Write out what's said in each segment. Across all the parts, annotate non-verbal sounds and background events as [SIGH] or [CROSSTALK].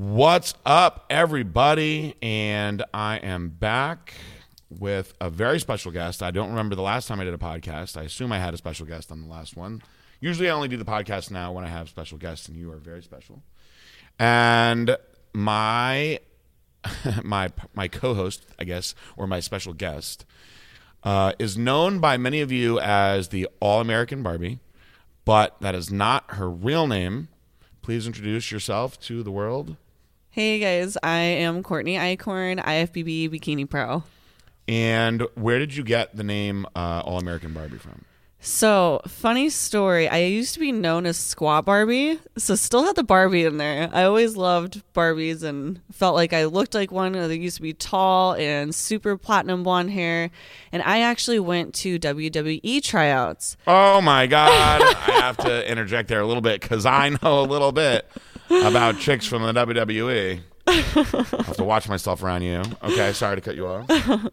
What's up, everybody? And I am back with a very special guest. I don't remember the last time I did a podcast. I assume I had a special guest on the last one. Usually I only do the podcast now when I have special guests, and you are very special. And my [LAUGHS] my my co-host, I guess, or my special guest, uh, is known by many of you as the All American Barbie, but that is not her real name. Please introduce yourself to the world. Hey guys, I am Courtney Icorn, IFBB Bikini Pro. And where did you get the name uh, All American Barbie from? So, funny story. I used to be known as Squat Barbie, so still had the Barbie in there. I always loved Barbies and felt like I looked like one. They used to be tall and super platinum blonde hair. And I actually went to WWE tryouts. Oh my God. I have to interject there a little bit because I know a little bit about chicks from the WWE. I have to watch myself around you. Okay, sorry to cut you off. [LAUGHS]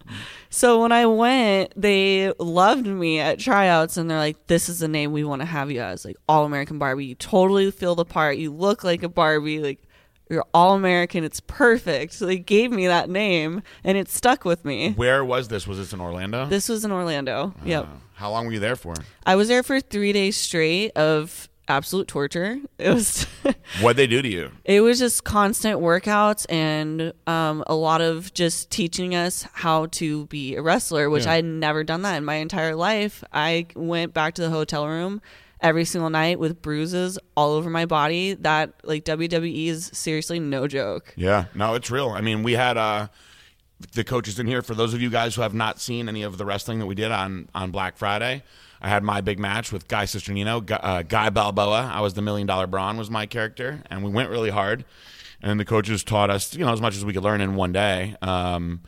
So when I went, they loved me at tryouts and they're like, This is the name we want to have you as. Like all American Barbie. You totally feel the part. You look like a Barbie. Like you're all American. It's perfect. So they gave me that name and it stuck with me. Where was this? Was this in Orlando? This was in Orlando. Yep. Uh, how long were you there for? I was there for three days straight of absolute torture. [LAUGHS] It was [LAUGHS] What'd they do to you? it was just constant workouts and um, a lot of just teaching us how to be a wrestler, which Yeah. I had never done that in my entire life. I went back to the hotel room every single night with bruises all over my body. That like WWE is seriously no joke. Yeah, no, it's real. I mean, we had uh, the coaches in here. For those of you guys who have not seen any of the wrestling that we did on on Black Friday, I had my big match with Guy Cisternino, Guy, uh, Guy Balboa. I was the Million Dollar Brawn was my character, and we went really hard. And the coaches taught us, you know, as much as we could learn in one day. Um,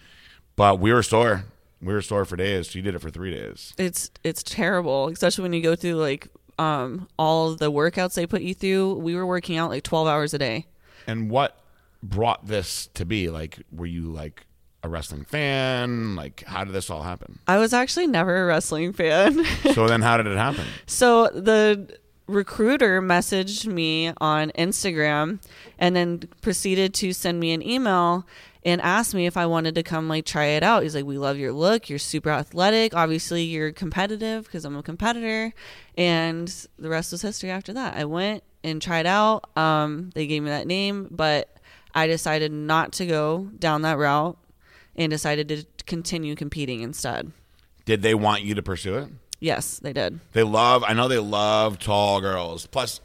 but we were sore. We were sore for days. She did it for three days. It's it's terrible, especially when you go through like um, all the workouts they put you through. We were working out like twelve hours a day. And what brought this to be? Like, were you like a wrestling fan? Like, how did this all happen? I was actually never a wrestling fan. [LAUGHS] So then, how did it happen? So the recruiter messaged me on Instagram and then proceeded to send me an email and asked me if I wanted to come like try it out. He's like, "We love your look. You're super athletic. Obviously, you're competitive because I'm a competitor." And the rest was history after that. I went and tried out. Um, they gave me that name, but I decided not to go down that route and decided to continue competing instead. Did they want you to pursue it? Yes, they did. They love. I know they love tall girls. Plus,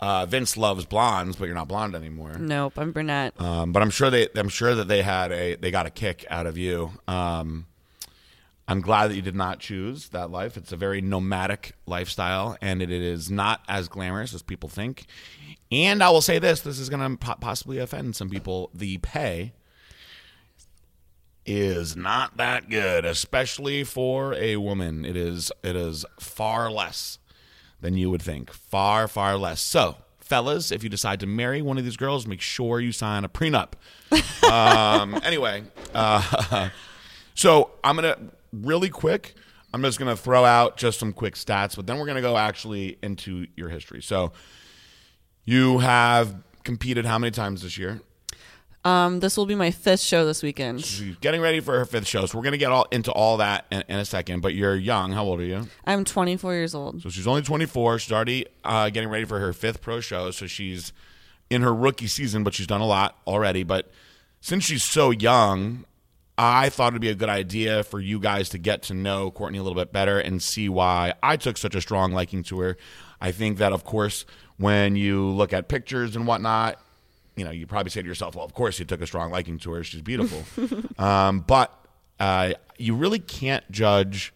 uh, Vince loves blondes, but you're not blonde anymore. Nope, I'm brunette. Um, but I'm sure they. I'm sure that they had a. They got a kick out of you. Um, I'm glad that you did not choose that life. It's a very nomadic lifestyle, and it is not as glamorous as people think. And I will say this: this is going to possibly offend some people. The pay is not that good, especially for a woman. It is. It is far less than you would think. Far, far less. So, fellas, if you decide to marry one of these girls, make sure you sign a prenup. [LAUGHS] um, anyway, uh, [LAUGHS] so I'm gonna really quick. I'm just gonna throw out just some quick stats, but then we're gonna go actually into your history. So, you have competed how many times this year? Um, this will be my fifth show this weekend. She's getting ready for her fifth show, so we're gonna get all into all that in, in a second. But you're young. How old are you? I'm 24 years old. So she's only 24. She's already uh, getting ready for her fifth pro show. So she's in her rookie season, but she's done a lot already. But since she's so young, I thought it'd be a good idea for you guys to get to know Courtney a little bit better and see why I took such a strong liking to her. I think that, of course, when you look at pictures and whatnot, you know, you probably say to yourself, well, of course you took a strong liking to her. She's beautiful. [LAUGHS] um, but uh, you really can't judge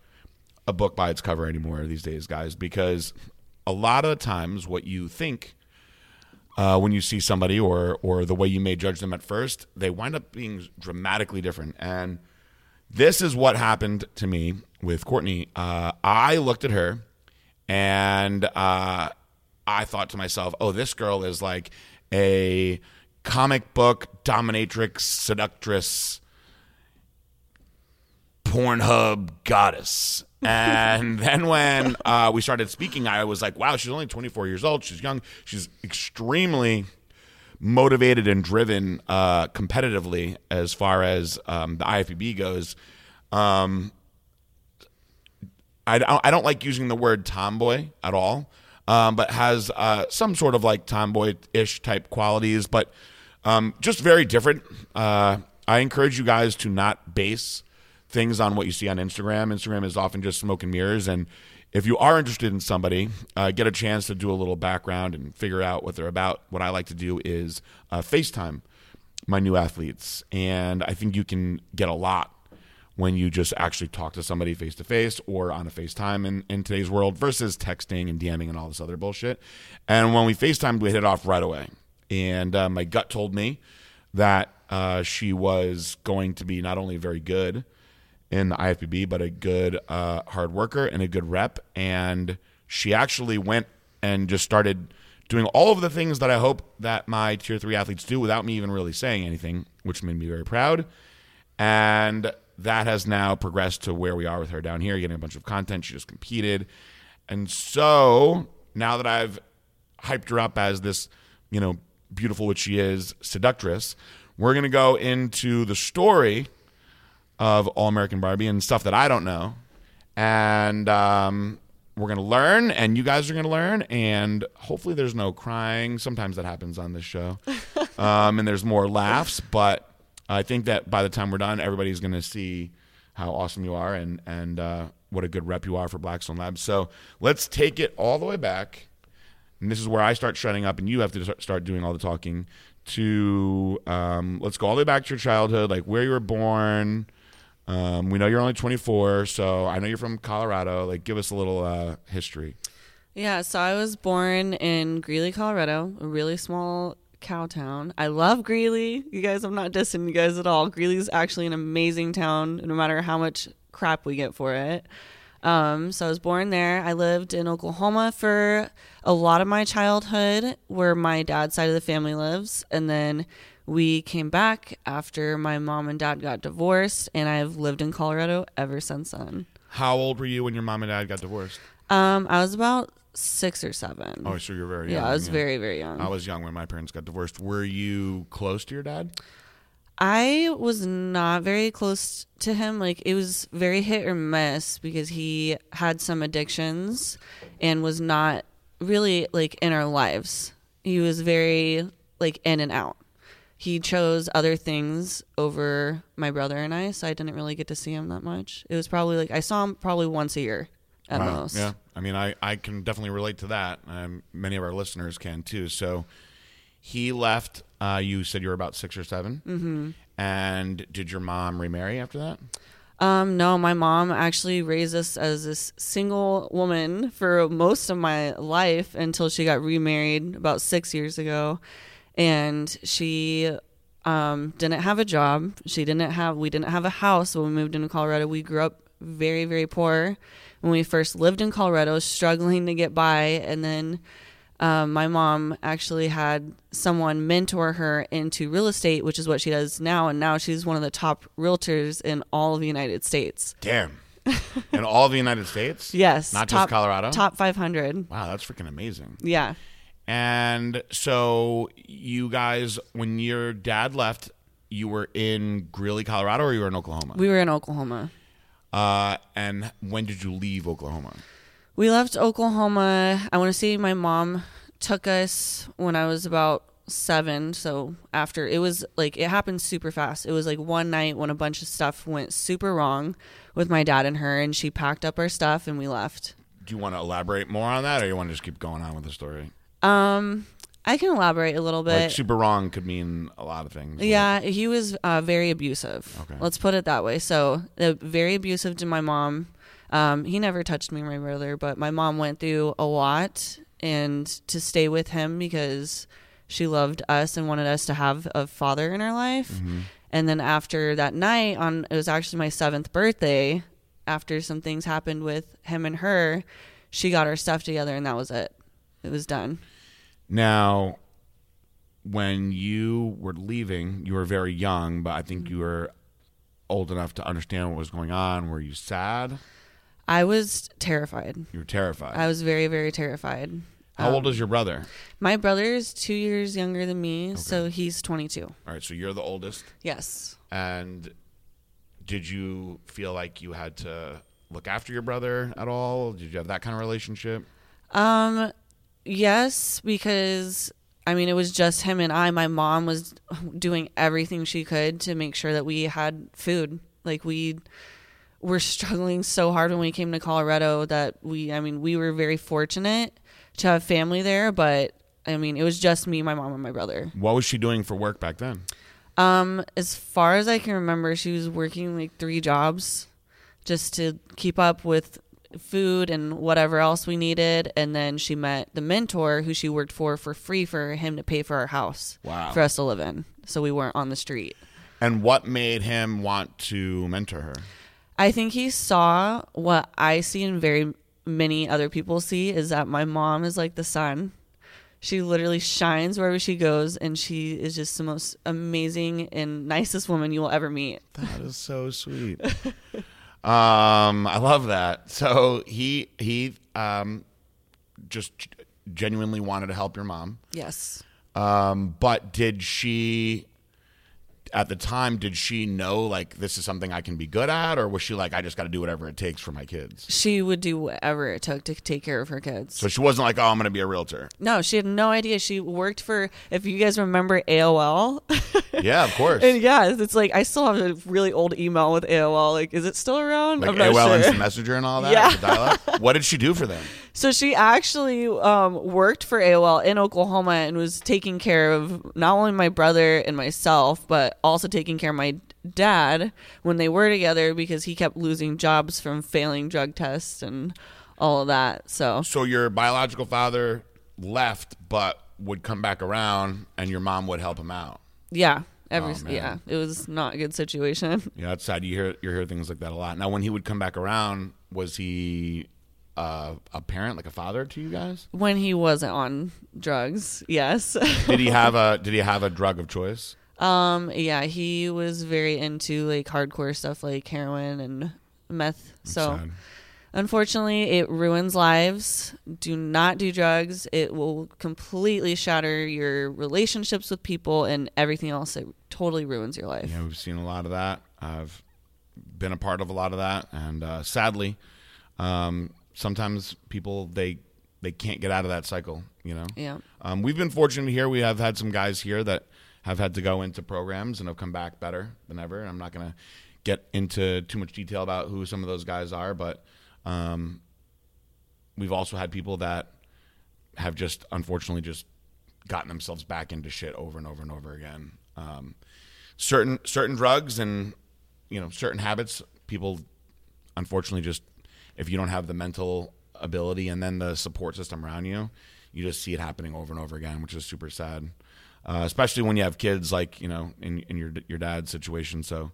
a book by its cover anymore these days, guys, because a lot of times what you think uh, when you see somebody or or the way you may judge them at first, they wind up being dramatically different. And this is what happened to me with Courtney. Uh, I looked at her and uh, I thought to myself, oh, this girl is like a comic book dominatrix, seductress, Pornhub goddess. [LAUGHS] And then when uh, we started speaking, I was like, wow, she's only 24 years old. She's young. She's extremely motivated and driven uh, competitively as far as um, the IFBB goes. Um, I, I don't like using the word tomboy at all, um, but has uh, some sort of like tomboy ish type qualities, but um, just very different. Uh, I encourage you guys to not base things on what you see on Instagram. Instagram is often just smoke and mirrors. And if you are interested in somebody, uh, get a chance to do a little background and figure out what they're about. What I like to do is uh, FaceTime my new athletes. And I think you can get a lot when you just actually talk to somebody face to face or on a FaceTime in, in today's world versus texting and DMing and all this other bullshit. And when we FaceTimed, we hit it off right away. And uh, my gut told me that uh, she was going to be not only very good in the IFBB, but a good uh, hard worker and a good rep. And she actually went and just started doing all of the things that I hope that my tier three athletes do without me even really saying anything, which made me very proud. And that has now progressed to where we are with her down here, getting a bunch of content. She just competed. And so now that I've hyped her up as this, you know, beautiful, which she is, seductress, we're going to go into the story of All American Barbie and stuff that I don't know. And um, we're going to learn, and you guys are going to learn. And hopefully, there's no crying. Sometimes that happens on this show. [LAUGHS] um, and there's more laughs. But I think that by the time we're done, everybody's going to see how awesome you are and, and uh, what a good rep you are for Blackstone Labs. So let's take it all the way back. And this is where I start shutting up, and you have to start doing all the talking. To um, let's go all the way back to your childhood, like where you were born, um, we know you're only 24, so I know you're from Colorado. Like, give us a little uh, history. Yeah, so I was born in Greeley, Colorado, a really small cow town. I love Greeley. You guys, I'm not dissing you guys at all. Greeley's actually an amazing town, no matter how much crap we get for it. Um, so I was born there. I lived in Oklahoma for a lot of my childhood, where my dad's side of the family lives, and then we came back after my mom and dad got divorced, and I've lived in Colorado ever since then. How old were you when your mom and dad got divorced? Um, I was about six or seven. Oh, so you're very young. yeah. I was very, very young. I was young when my parents got divorced. Were you close to your dad? I was not very close to him. Like it was very hit or miss because he had some addictions and was not really like in our lives. He was very like in and out. He chose other things over my brother and I, so I didn't really get to see him that much. It was probably like I saw him probably once a year at Wow. most. Yeah. I mean, I, I can definitely relate to that. Um, many of our listeners can too. So he left. Uh, you said you were about six or 7 Mm-hmm. And did your mom remarry after that? Um, no, my mom actually raised us as this single woman for most of my life until she got remarried about six years ago. And she um, didn't have a job. She didn't have, we didn't have a house when we moved into Colorado. We grew up very, very poor when we first lived in Colorado, struggling to get by. And then um, my mom actually had someone mentor her into real estate, which is what she does now. And now she's one of the top realtors in all of the United States. Damn. [LAUGHS] In all the United States? Yes. Not top, just Colorado? Top 500. Wow, that's freaking amazing. Yeah. And so you guys, when your dad left, you were in Greeley, Colorado, or you were in Oklahoma? We were in Oklahoma. Uh, and when did you leave Oklahoma? We left Oklahoma. I want to say my mom took us when I was about seven. So after it was like it happened super fast. It was like one night when a bunch of stuff went super wrong with my dad and her, and she packed up our stuff and we left. Do you want to elaborate more on that, or you want to just keep going on with the story? Um, I can elaborate a little bit. like super wrong could mean a lot of things. Yeah, he was uh, very abusive. Okay. Let's put it that way. So, uh, very abusive to my mom. Um, he never touched me or my brother, but my mom went through a lot and to stay with him because she loved us and wanted us to have a father in our life. Mm-hmm. And then after that night, on it was actually my seventh birthday. After some things happened with him and her, she got her stuff together, and that was it. It was done. Now, when you were leaving, you were very young, but I think Mm-hmm. you were old enough to understand what was going on. Were you sad? I was terrified. You were terrified. I was very, very terrified. How old is your brother? My brother is two years younger than me, so he's 22. All right, so you're the oldest. Yes. And did you feel like you had to look after your brother at all? Did you have that kind of relationship? Um, yes, because I mean, it was just him and I. My mom was doing everything she could to make sure that we had food. Like we were struggling so hard when we came to Colorado that we, I mean, we were very fortunate to have family there, but I mean, it was just me, my mom, and my brother. What was she doing for work back then? Um, as far as I can remember, she was working like three jobs just to keep up with food and whatever else we needed. And then she met the mentor who she worked for for free for him to pay for our house Wow. for us to live in. So we weren't on the street. And what made him want to mentor her? I think he saw what I see and very many other people see is that my mom is like the sun. She literally shines wherever she goes, and she is just the most amazing and nicest woman you will ever meet. That is so sweet. [LAUGHS] um, I love that. So he he um, just genuinely wanted to help your mom. Yes. Um, but did she at the time did she know like this is something I can be good at or was she like I just got to do whatever it takes for my kids? She would do whatever it took to take care of her kids. So she wasn't like, "Oh, I'm going to be a realtor." no, she had no idea. She worked for, if you guys remember AOL. [LAUGHS] Yeah, of course. and yeah, it's like, I still have a really old email with AOL. Like, is it still around? like AOL sure. Instant Messenger and all that. Yeah. [LAUGHS] What did she do for them? So she actually um, worked for AOL in Oklahoma and was taking care of not only my brother and myself, but also taking care of my dad when they were together because he kept losing jobs from failing drug tests and all of that. So So your biological father left, but would come back around, and your mom would help him out. yeah, every Oh, man. yeah, it was not a good situation. [LAUGHS] Yeah, that's sad. You hear you hear things like that a lot. Now, when he would come back around, was he uh, a parent, like a father to you guys? when he wasn't on drugs, yes. Did he [LAUGHS] have a Did he have a drug of choice? Um, yeah, he was very into like hardcore stuff like heroin and meth. So. Sad. Unfortunately, it ruins lives. Do not do drugs. It will completely shatter your relationships with people and everything else. It totally ruins your life. Yeah, we've seen a lot of that. I've been a part of a lot of that, and uh, sadly, um, sometimes people they they can't get out of that cycle. You know. Yeah. Um, we've been fortunate here. We have had some guys here that have had to go into programs and have come back better than ever. I'm not going to get into too much detail about who some of those guys are, but um, we've also had people that have just unfortunately just gotten themselves back into shit over and over and over again. Um, certain certain drugs and you know certain habits, people unfortunately just if you don't have the mental ability and then the support system around you, you just see it happening over and over again, which is super sad. Uh, especially when you have kids like you know in in your your dad's situation. So,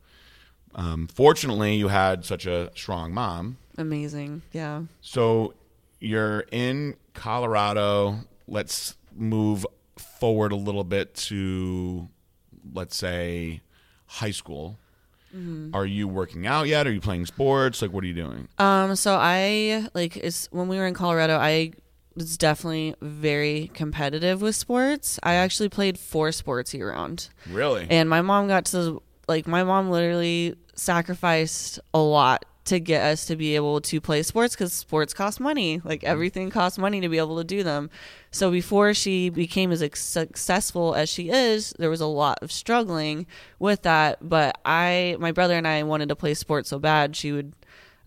um, fortunately, you had such a strong mom. Amazing. Yeah. So you're in Colorado. Let's move forward a little bit to, let's say, high school. Are you working out yet? Are you playing sports? Like, what are you doing? Um. So I like it's when we were in Colorado. I was definitely very competitive with sports. I actually played four sports year round. Really? And my mom got to like my mom literally sacrificed a lot to get us to be able to play sports because sports cost money. Like mm-hmm. everything costs money to be able to do them. So before she became as successful as she is, there was a lot of struggling with that. But I, my brother and I wanted to play sports so bad. She would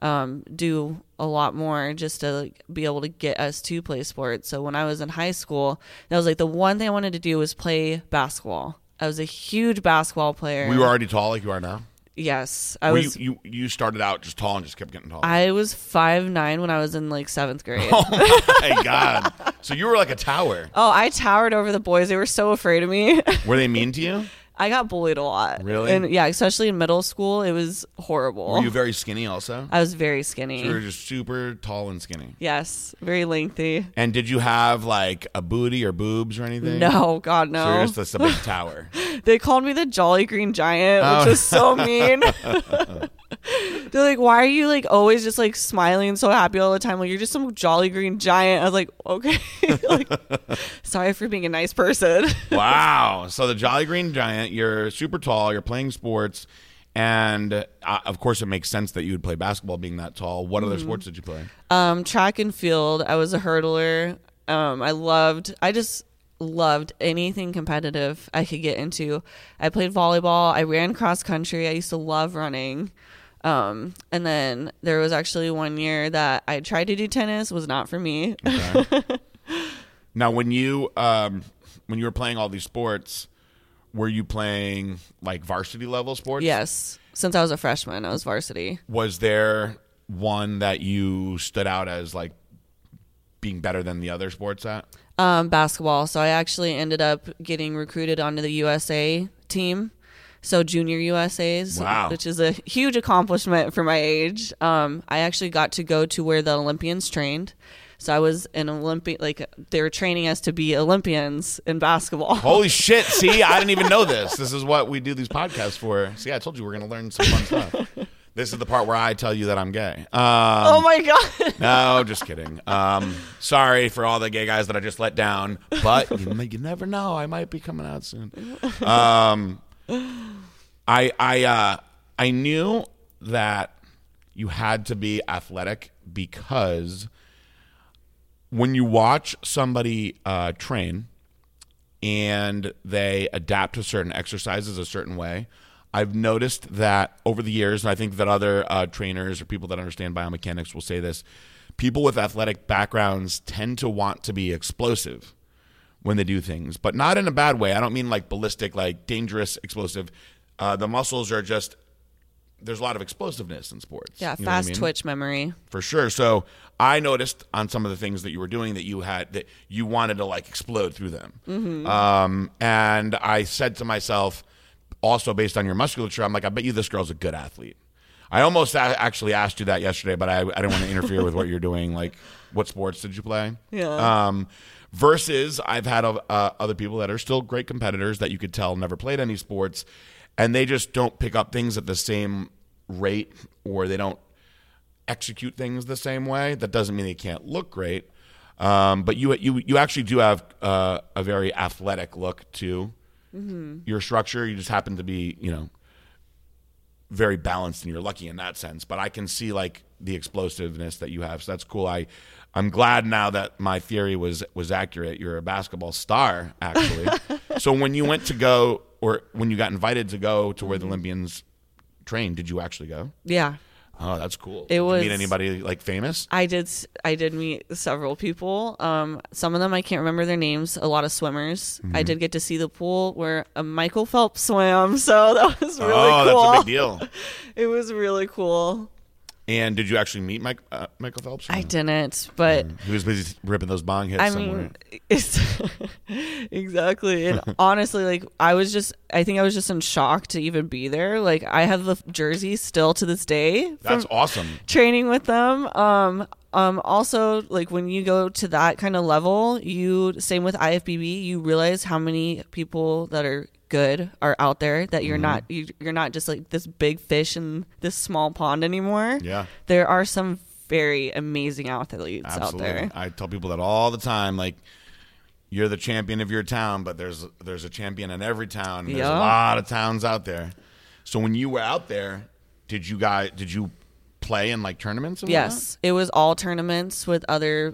um, do a lot more just to like, be able to get us to play sports. So when I was in high school, that was like the one thing I wanted to do was play basketball. I was a huge basketball player. Were you already tall like you are now? yes, I Were was. you, you you started out just tall and just kept getting taller. I was five nine when I was in like seventh grade. [LAUGHS] oh my [LAUGHS] god! So you were like a tower. oh, I towered over the boys. They were so afraid of me. Were they mean to you? [LAUGHS] I got bullied a lot. Really? And yeah, especially in middle school, it was horrible. Were you very skinny also? [LAUGHS] I was very skinny. You were just super tall and skinny. yes, very lengthy. And did you have like a booty or boobs or anything? No, God, So no. you're just a big tower. [LAUGHS] They called me the Jolly Green Giant, Oh. which is so oh. mean. [LAUGHS] [LAUGHS] They're like, why are you like always just like smiling and so happy all the time? Like you're just some jolly green giant. I was like, okay, [LAUGHS] like, [LAUGHS] sorry for being a nice person. wow. So the Jolly Green Giant, you're super tall, you're playing sports, and uh, of course it makes sense that you would play basketball being that tall. What other sports did you play? Um, track and field. I was a hurdler. Um, I loved. I just loved anything competitive I could get into. I played volleyball. I ran cross country. I used to love running. Um, and then there was actually one year that I tried to do tennis. Was not for me. Okay. [LAUGHS] now, when you um, when you were playing all these sports, were you playing like varsity level sports? yes, since I was a freshman, I was varsity. Was there one that you stood out as like being better than the other sports at? Um, basketball. So I actually ended up getting recruited onto the USA team. So junior USA's, Wow. which is a huge accomplishment for my age. Um, I actually got to go to where the Olympians trained. So I was an Olympic, like they were training us to be Olympians in basketball. Holy [LAUGHS] shit! See, I didn't even know this. This is what we do these podcasts for. See, I told you we're going to learn some fun stuff. This is the part where I tell you that I'm gay. Um, oh my god! [LAUGHS] No, just kidding. Um, sorry for all the gay guys that I just let down, but you, you never know. I might be coming out soon. Um, I I uh, I knew that you had to be athletic because when you watch somebody uh, train and they adapt to certain exercises a certain way. I've noticed that over the years, and I think that other uh, trainers or people that understand biomechanics will say this people with athletic backgrounds tend to want to be explosive when they do things, but not in a bad way. I don't mean like ballistic, like dangerous, explosive. Uh, the muscles are just, there's a lot of explosive,ness in sports. Yeah, You know what I fast mean? twitch memory. for sure. So I noticed on some of the things that you were doing that you had that you wanted to like explode through them. Um, and I said to myself, also based on your musculature, I'm like, I bet you this girl's a good athlete. I almost a- actually asked you that yesterday, but I, I didn't want to interfere with what you're doing. Like, what sports did you play? [LAUGHS] Yeah. Um, versus, I've had uh, other people that are still great competitors that you could tell never played any sports, and they just don't pick up things at the same rate, or they don't execute things the same way. That doesn't mean they can't look great. Um, but you you you actually do have uh, a very athletic look to your structure. You just happen to be you know very balanced and you're lucky in that sense. But I can see like the explosiveness that you have. So that's cool. I I'm glad now that my theory was was accurate. You're a basketball star, actually. [LAUGHS] so when you went to go or when you got invited to go to where the Olympians trained, did you actually go? Yeah, Oh, that's cool. It Did you was- meet anybody like famous? I did. I did meet several people. Um, some of them I can't remember their names. A lot of swimmers. Mm-hmm. I did get to see the pool where uh, Michael Phelps swam, [LAUGHS] so that was really oh, cool. Oh, that's a big deal. [LAUGHS] It was really cool. And did you actually meet Mike, uh, Michael Phelps? I didn't, but He was busy ripping those bong hits I somewhere. mean, it's [LAUGHS] exactly. And [LAUGHS] honestly, like I was just, I think I was just in shock to even be there. Like I have the jersey still to this day. That's awesome. training with them. Um, um, also, like when you go to that kind of level, you same with IFBB, you realize how many people that are good are out there that Mm-hmm. you're not you, you're not just like this big fish in this small pond anymore. Yeah. There are some very amazing athletes Absolutely. out there. I tell people that all the time. Like, you're the champion of your town, but there's there's a champion in every town. And There's a lot of towns out there. So when you were out there, did you guys did you play in like tournaments? Yes, it was all tournaments with other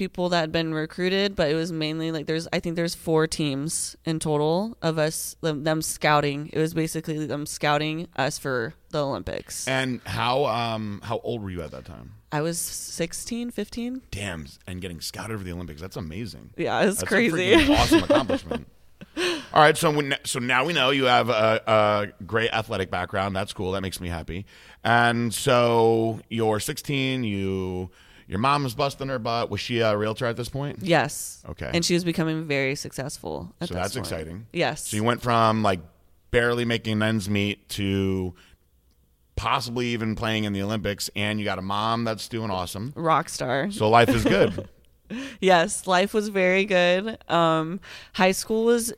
people that had been recruited, but it was mainly like there's I think there's four teams in total of us them, them scouting. It was basically them scouting us for the Olympics. And how um how old were you at that time? I was 16, 15. Damn, and getting scouted for the Olympics. That's amazing. Yeah, it's That's crazy. Awesome accomplishment. [LAUGHS] All right, so when, so now we know you have a, a great athletic background. That's cool. That makes me happy. And so you're 16. You your mom was busting her butt. Was she a realtor at this point? yes. Okay. And she was becoming very successful. At So that's point. exciting. Yes. So you went from like barely making ends meet to possibly even playing in the Olympics, and you got a mom that's doing awesome. rock star. So life is good. [LAUGHS] Yes, life was very good. Um, high school was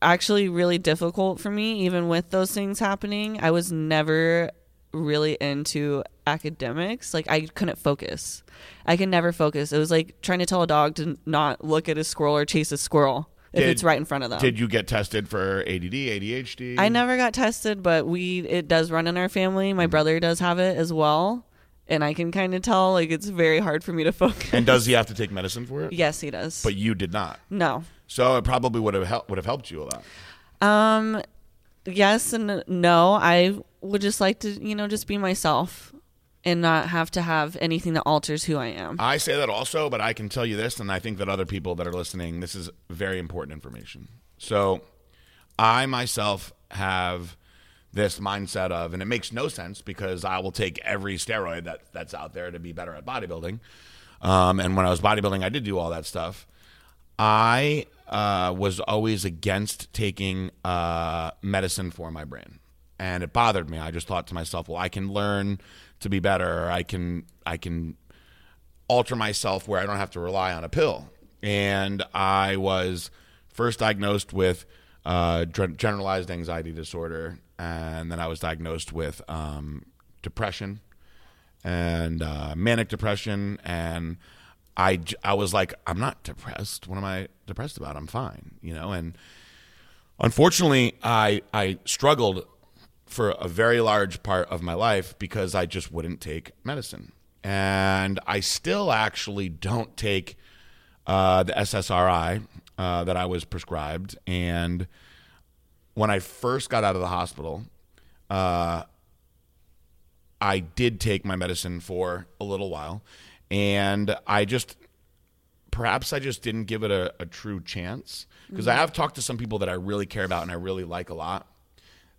actually really difficult for me, even with those things happening. I was never really into academics, like I couldn't focus. I can never focus. It was like trying to tell a dog to not look at a squirrel or chase a squirrel if Did- it's right in front of them. Did you get tested for ADD, ADHD? I never got tested, but we it does run in our family. My brother does have it as well, and I can kind of tell like it's very hard for me to [LAUGHS] focus. And does he have to take medicine for it? yes, he does. But you did not. no. So it probably would have helped would have helped you a lot. Um, yes and no. I would just like to, you know, just be myself and not have to have anything that alters who I am. I say that also, but I can tell you this, and I think that other people that are listening, this is very important information. So, I myself have this mindset of, and it makes no sense because I will take every steroid that that's out there to be better at bodybuilding. Um, and when I was bodybuilding, I did do all that stuff. I uh, was always against taking uh, medicine for my brain, and it bothered me. I just thought to myself, well, I can learn to be better. Or I can I can alter myself where I don't have to rely on a pill. And I was first diagnosed with uh, generalized anxiety disorder, and then I was diagnosed with um, depression and uh, manic depression. And I, I was like, I'm not depressed. What am I depressed about? I'm fine, you know. And unfortunately, I I struggled for a very large part of my life because I just wouldn't take medicine. And I still actually don't take uh, the SSRI uh, that I was prescribed. And when I first got out of the hospital, uh, I did take my medicine for a little while. And I just, perhaps I just didn't give it a, a true chance. Because I have talked to some people that I really care about and I really like a lot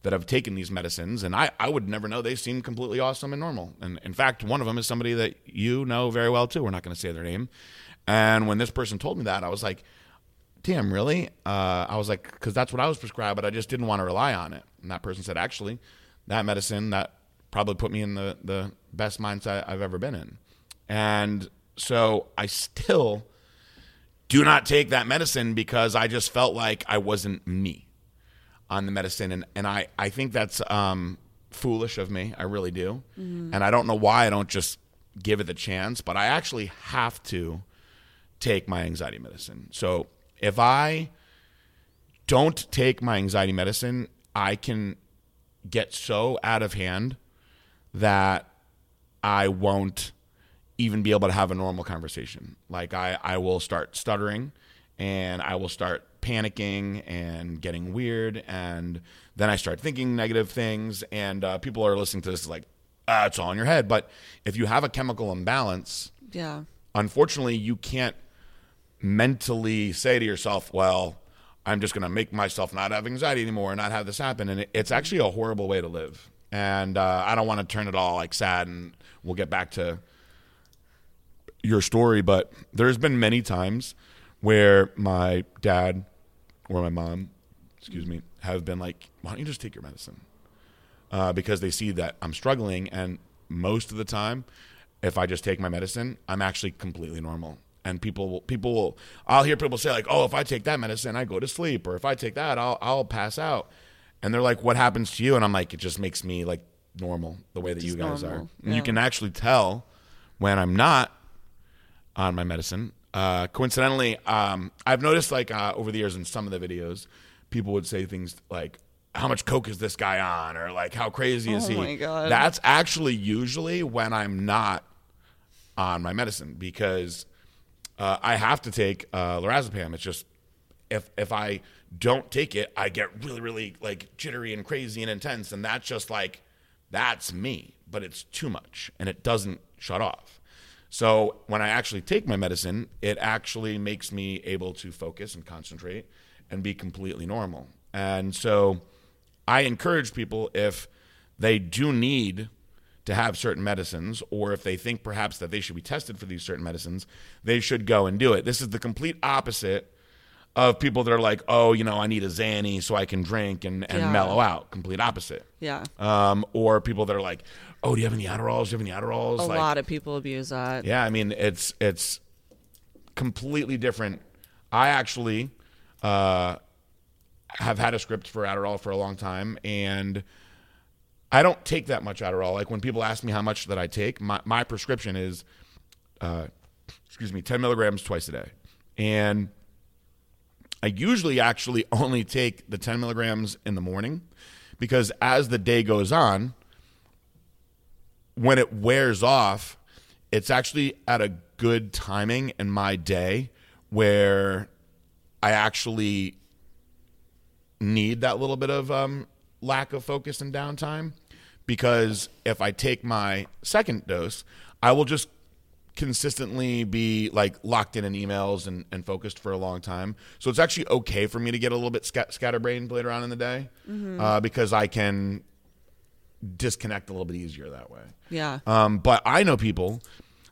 that have taken these medicines, and I, I would never know they seem completely awesome and normal. And in fact, one of them is somebody that you know very well too. We're not going to say their name. And when this person told me that, I was like, damn, really? Uh, I was like, because that's what I was prescribed, but I just didn't want to rely on it. And that person said, actually, that medicine that probably put me in the, the best mindset I've ever been in. And so I still do not take that medicine because I just felt like I wasn't me on the medicine and, and I, I think that's um, foolish of me. I really do. And i don't know why i don't just give it the chance but i actually have to take my anxiety medicine. So if i don't take my anxiety medicine i can get so out of hand that i won't even be able to have a normal conversation. Like i, I will start stuttering and i will start panicking and getting weird and then i start thinking negative things and uh, people are listening to this like ah, it's all in your head but if you have a chemical imbalance Yeah. unfortunately you can't mentally say to yourself well i'm just going to make myself not have anxiety anymore and not have this happen and it, it's actually a horrible way to live and uh, i don't want to turn it all like sad and we'll get back to your story but there's been many times where my dad or my mom excuse me have been like why don't you just take your medicine uh, because they see that I'm struggling, and most of the time, if I just take my medicine, I'm actually completely normal. And people, will, people will, I'll hear people say like, "Oh, if I take that medicine, I go to sleep," or if I take that, I'll, I'll pass out. And they're like, "What happens to you?" And I'm like, "It just makes me like normal, the way that you guys normal, are." And you can actually tell when I'm not on my medicine. Uh, coincidentally, um, I've noticed like uh, over the years in some of the videos, people would say things like, "How much coke is this guy on?" or like, "How crazy is Oh he?" my God. That's actually usually when I'm not on my medicine because uh, I have to take uh, lorazepam. It's just if if I don't take it, I get really really like jittery and crazy and intense, and that's just like that's me. But it's too much, and it doesn't shut off. So when I actually take my medicine, it actually makes me able to focus and concentrate and be completely normal. And so I encourage people if they do need to have certain medicines, or if they think perhaps that they should be tested for these certain medicines, they should go and do it. This is the complete opposite of people that are like, oh, you know, I need a Xanny so I can drink and, and Yeah. mellow out. Complete opposite. Yeah. Um, or people that are like, oh, do you have any Adderalls? Do you have any Adderalls? A like, lot of people abuse that. yeah, I mean it's it's completely different. I actually uh, have had a script for Adderall for a long time, and I don't take that much Adderall. Like when people ask me how much that I take, my, my prescription is, uh, excuse me, 10 milligrams twice a day. And I usually actually [LAUGHS] only take the 10 milligrams in the morning because as the day goes on, when it wears off, it's actually at a good timing in my day where I actually need that little bit of um, lack of focus and downtime because if I take my second dose, I will just consistently be like locked in in emails and, and focused for a long time. So it's actually okay for me to get a little bit scat- scatterbrained later on in the day uh, because I can disconnect a little bit easier that way. Yeah. Um, but I know people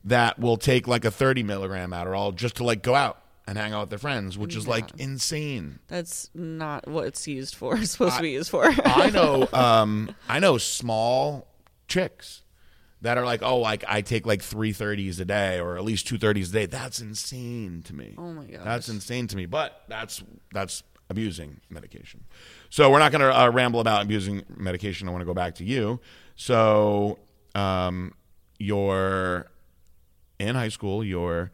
that will take like a 30 milligram Adderall just to like go out and hang out with their friends, which is like insane. That's not what it's used for. It's supposed to be used for. [LAUGHS] I know, [LAUGHS] um, I know small chicks that are like, oh, like I take like three thirties a day or at least two thirties a day. That's insane to me. Oh my god, that's insane to me. But that's that's abusing medication. So we're not going to uh, ramble about abusing medication. I want to go back to you. So um, you're in high school. You're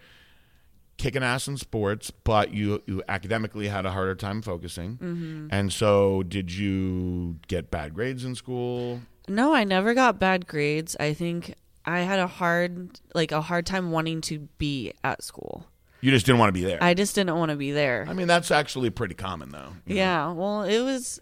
kicking ass in sports, but you you academically had a harder time focusing. Mm-hmm. And so, did you get bad grades in school? No, I never got bad grades. I think I had a hard like a hard time wanting to be at school. You just didn't want to be there. I, just didn't want to be there. I mean, that's actually pretty common, though. Yeah, well, it was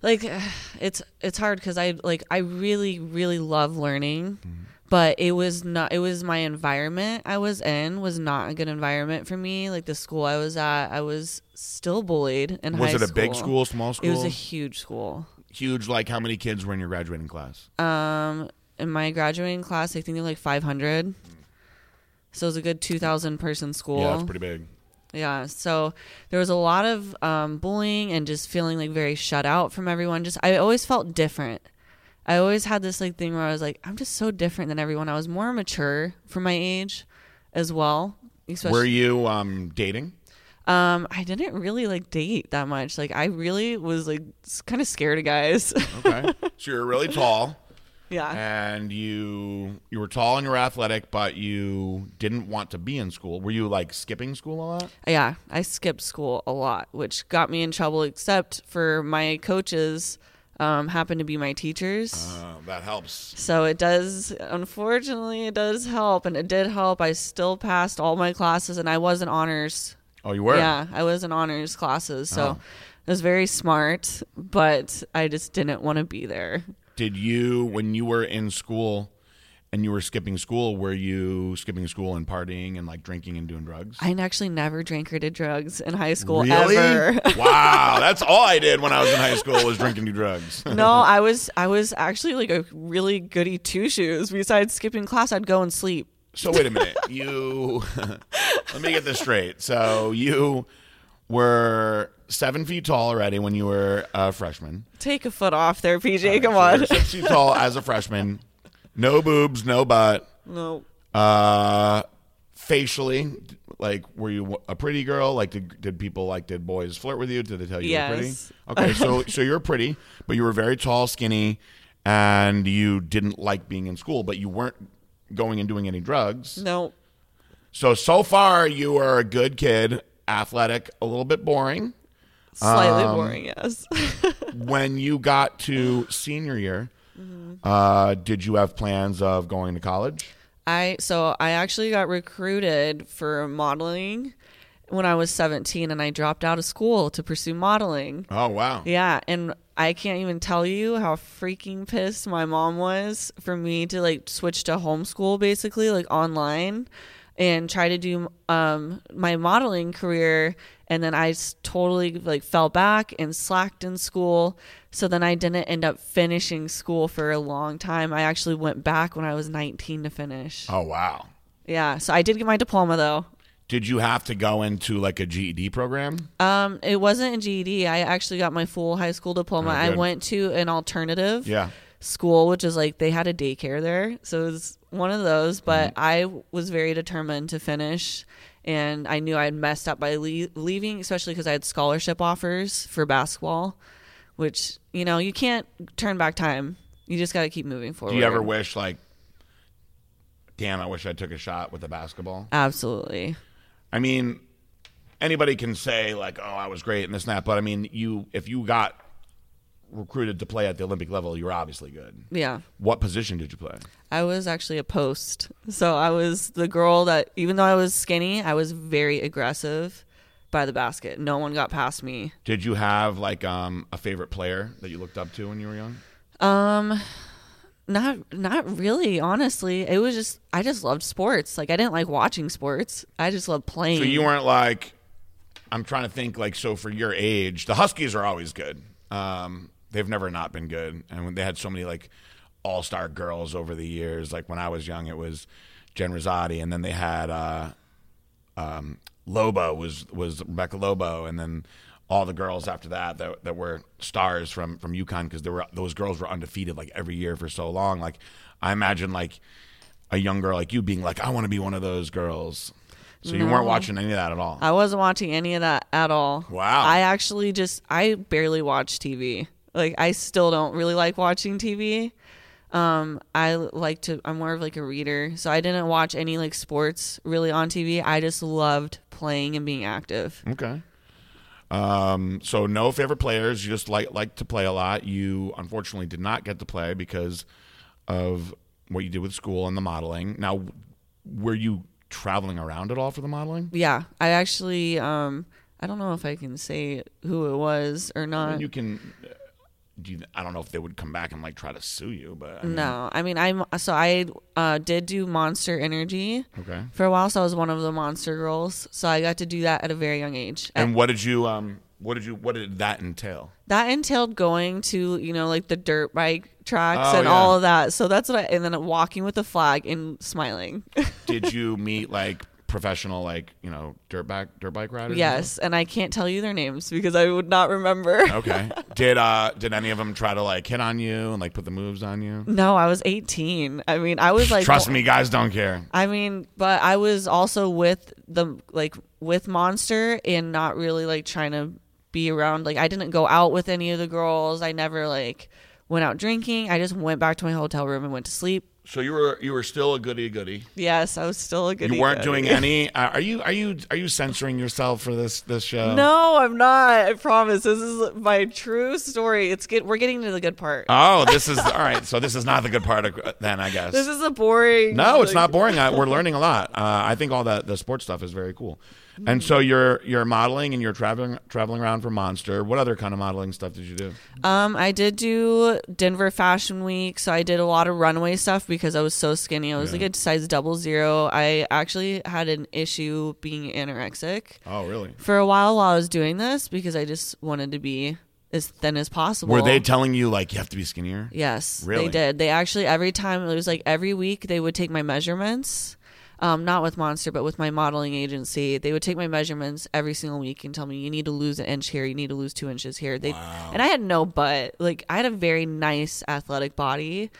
like [SIGHS] it's it's hard cuz I like I really really love learning, Mm-hmm. but it was not it was my environment I was in was not a good environment for me. Like the school I was at, I was still bullied in Was high it a big school, small school? It was a huge school. huge. Like, how many kids were in your graduating class? Um, in my graduating class, I think there were like 500. So it was a good 2,000 person school. Yeah, it's pretty big. Yeah, So there was a lot of um, bullying and just feeling like very shut out from everyone. Just I always felt different. I always had this like thing where I was like, I'm just so different than everyone. I was more mature for my age, as well. Especially, Were you um, dating? um, I didn't really like date that much. Like I really was like kind of scared of guys. Okay, so you're really tall, [LAUGHS] yeah. and you you were tall and you were athletic, but you didn't want to be in school. Were you like skipping school a lot? Yeah, I skipped school a lot, which got me in trouble. Except for my coaches, um, happened to be my teachers. Uh, that helps. So it does, unfortunately, it does help, and it did help. I still passed all my classes, and I was in honors. Oh, you were. Yeah, I was in honors classes, so Oh. I was very smart, but I just didn't want to be there. Did you, when you were in school and you were skipping school, were you skipping school and partying and like drinking and doing drugs? I actually never drank or did drugs in high school really? ever. [LAUGHS] wow, that's all I did when I was in high school was drinking and do drugs. [LAUGHS] no, I was I was actually like a really goody two shoes. Besides skipping class, I'd go and sleep. So wait a minute. You [LAUGHS] let me get this straight. So you were seven feet tall already when you were a freshman. Take a foot off there, PJ. Come So on. you're six feet tall as a [LAUGHS] freshman. No boobs, no butt. No. Uh, facially, like, were you a pretty girl? Like, did, did people like did boys flirt with you? Did they tell you Yes. you were pretty? Okay, so [LAUGHS] so you're pretty, but you were very tall, skinny, and you didn't like being in school, but you weren't going and doing any drugs. No. So so far, you are a good kid, athletic, a little bit boring. Slightly Um, boring, yes. [LAUGHS] when you got to senior year, Mm-hmm. uh, did you have plans of going to college? I so I actually got recruited for modeling when I was 17 and I dropped out of school to pursue modeling. Oh wow! Yeah, and I can't even tell you how freaking pissed my mom was for me to like switch to homeschool basically like online and try to do um my modeling career and then i totally like fell back and slacked in school. So then I didn't end up finishing school for a long time. I actually went back when I was 19 to finish. Oh wow! Yeah, so I did get my diploma though. Did you have to go into like a GED program? Um, it wasn't a GED. I actually got my full high school diploma. Oh, I went to an alternative Yeah. School, which is like they had a daycare there, so it was one of those. But mm-hmm. I was very determined to finish, and I knew I had messed up by le- leaving, especially because I had scholarship offers for basketball, which you know you can't turn back time. You just got to keep moving forward. Do you ever wish like, damn, I wish I took a shot with the basketball? Absolutely. I mean, anybody can say like, "Oh, I was great" and this and that, but I mean, you if you got recruited to play at the Olympic level, you were obviously good. Yeah. What position did you play? I was actually a post. So I was the girl that, even though I was skinny, I was very aggressive by the basket. No one got past me. Did you have like um, a favorite player that you looked up to when you were young? Um, not not really. Honestly, it was just I just loved sports. Like I didn't like watching sports. I just loved playing. So you weren't like, I'm trying to think like, so for your age, the Huskies are always good. Um, they've never not been good, and when they had so many like all star girls over the years. Like when I was young, it was Jen Rizzotti, and then they had uh, um, Lobo was was Rebecca Lobo, and then all the girls after that that, that were stars from from UConn because there were those girls were undefeated like every year for so long. Like I imagine like a young girl like you being like, I want to be one of those girls. So you weren't watching any of that at all. I wasn't watching any of that at all. Wow. I actually just I barely watch TV. Like I still don't really like watching TV. Um, I like to. I'm more of like a reader, so I didn't watch any like sports really on TV. I just loved playing and being active. Okay. Um, so no favorite players. You just like like to play a lot. You unfortunately did not get to play because of what you did with school and the modeling. Now, were you traveling around at all for the modeling? Yeah, I actually. Um, I don't know if I can say who it was or I not. mean, you can. Do you, I don't know if they would come back and like try to sue you, but I mean, no, I mean I'm so I uh, did do Monster Energy Okay. for a while, so I was one of the Monster girls. So I got to do that at a very young age. And what did you um? What did you? What did that entail? that entailed going to you know like the dirt bike tracks Oh, and yeah. all of that so that's what i and then walking with the flag and smiling [LAUGHS] Did you meet like professional like you know dirt bike dirt bike riders? yes and i can't tell you their names because i would not remember [LAUGHS] Okay. [LAUGHS] Did uh did any of them try to like hit on you and like put the moves on you? no i was 18 i mean i was like Trust me, guys don't care. i mean but i was also with the like with monster and not really like trying to be around like i didn't go out with any of the girls i never like went out drinking i just went back to my hotel room and went to sleep So you were you were still a goody goody. yes i was still a goody. You weren't doing any. [LAUGHS] Uh, are you are you are you censoring yourself for this this show? No, I'm not. I promise. This is my true story. It's get we're getting to the good part. Oh, this is [LAUGHS] all right. So this is not the good part of then, I guess. this is a boring. no, it's like- not boring. I, we're [LAUGHS] learning a lot. Uh, I think all the the sports stuff is very cool. And so you're you're modeling and you're traveling traveling around for Monster. What other kind of modeling stuff did you do? Um, I did do Denver Fashion Week, so I did a lot of runway stuff because I was so skinny. I was Yeah. like a size double zero. I actually had an issue being anorexic Oh, really? for a while while I was doing this because I just wanted to be as thin as possible. Were they telling you like you have to be skinnier? Yes, Really? they did. They actually every time it was like every week they would take my measurements. Um, not with Monster, but with my modeling agency. They would take my measurements every single week and tell me you need to lose an inch here, you need to lose two inches here. They and I had no butt. Like I had a very nice athletic body,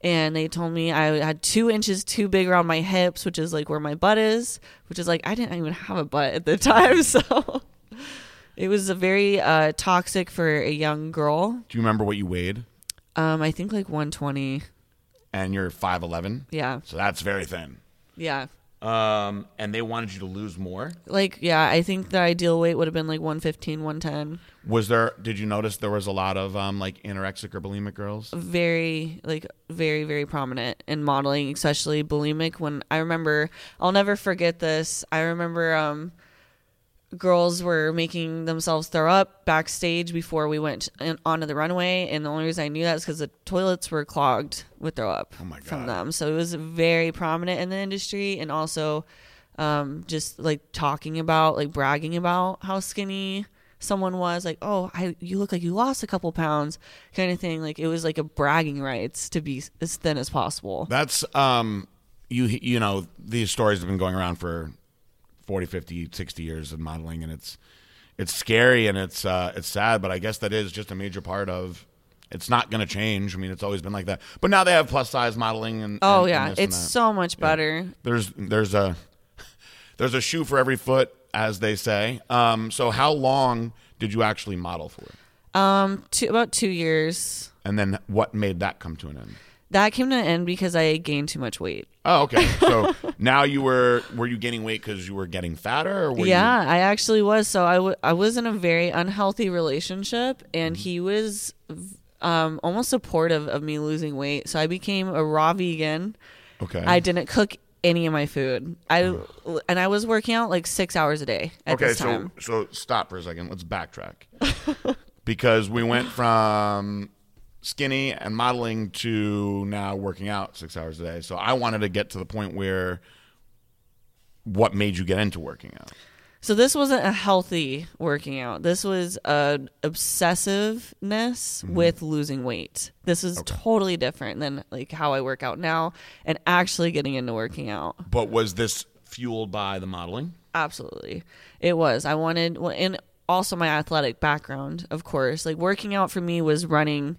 and they told me I had two inches too big around my hips, which is like where my butt is, which is like I didn't even have a butt at the [LAUGHS] time, so it was a very uh, toxic for a young girl. Do you remember what you weighed? Um, I think like 120. And you're five eleven, Yeah. so that's very thin. Yeah. Um, and they wanted you to lose more. Like, yeah, I think the ideal weight would have been like 115, 110. Was there? Did you notice there was a lot of um like anorexic or bulimic girls? Very, like, very, very prominent in modeling, especially bulimic. When I remember, I'll never forget this. I remember, um, girls were making themselves throw up backstage before we went in, onto the runway and the only reason i knew that is because the toilets were clogged with throw up Oh my from them. So it was very prominent in the industry and also um, just like talking about like bragging about how skinny someone was like oh I, you look like you lost a couple pounds kind of thing. Like it was like a bragging rights to be as thin as possible. That's um you you know these stories have been going around for 40, 50, 60 years of modeling and it's it's scary and it's uh it's sad, but I guess that is just a major part of it's not going to change. I mean, it's always been like that. But now they have plus size modeling and oh and- yeah and it's so much better there's there's a [LAUGHS] there's a shoe for every foot as they say. Um so how long did you actually model for? Um, two, about two years. And then what made that come to an end? That came to an end because I gained too much weight. Oh, okay. So [LAUGHS] now you were were you gaining weight because you were getting fatter, or were yeah, I actually was. So I, w- I was in a very unhealthy relationship, and Mm-hmm. he was um, almost supportive of me losing weight. So I became a raw vegan. okay? I didn't cook any of my food. I and I was working out like six hours a day at okay, this so so stop for a second. Let's backtrack [LAUGHS] because we went from skinny and modeling to now working out six hours a day. So I wanted to get to the point where what made you get into working out? So this wasn't a healthy working out. This was an obsessiveness Mm-hmm. with losing weight. This is totally different than like how I work out now and actually getting into working out. But was this fueled by the modeling? Absolutely. It was. I wanted well, and also my athletic background, of course. Like working out for me was running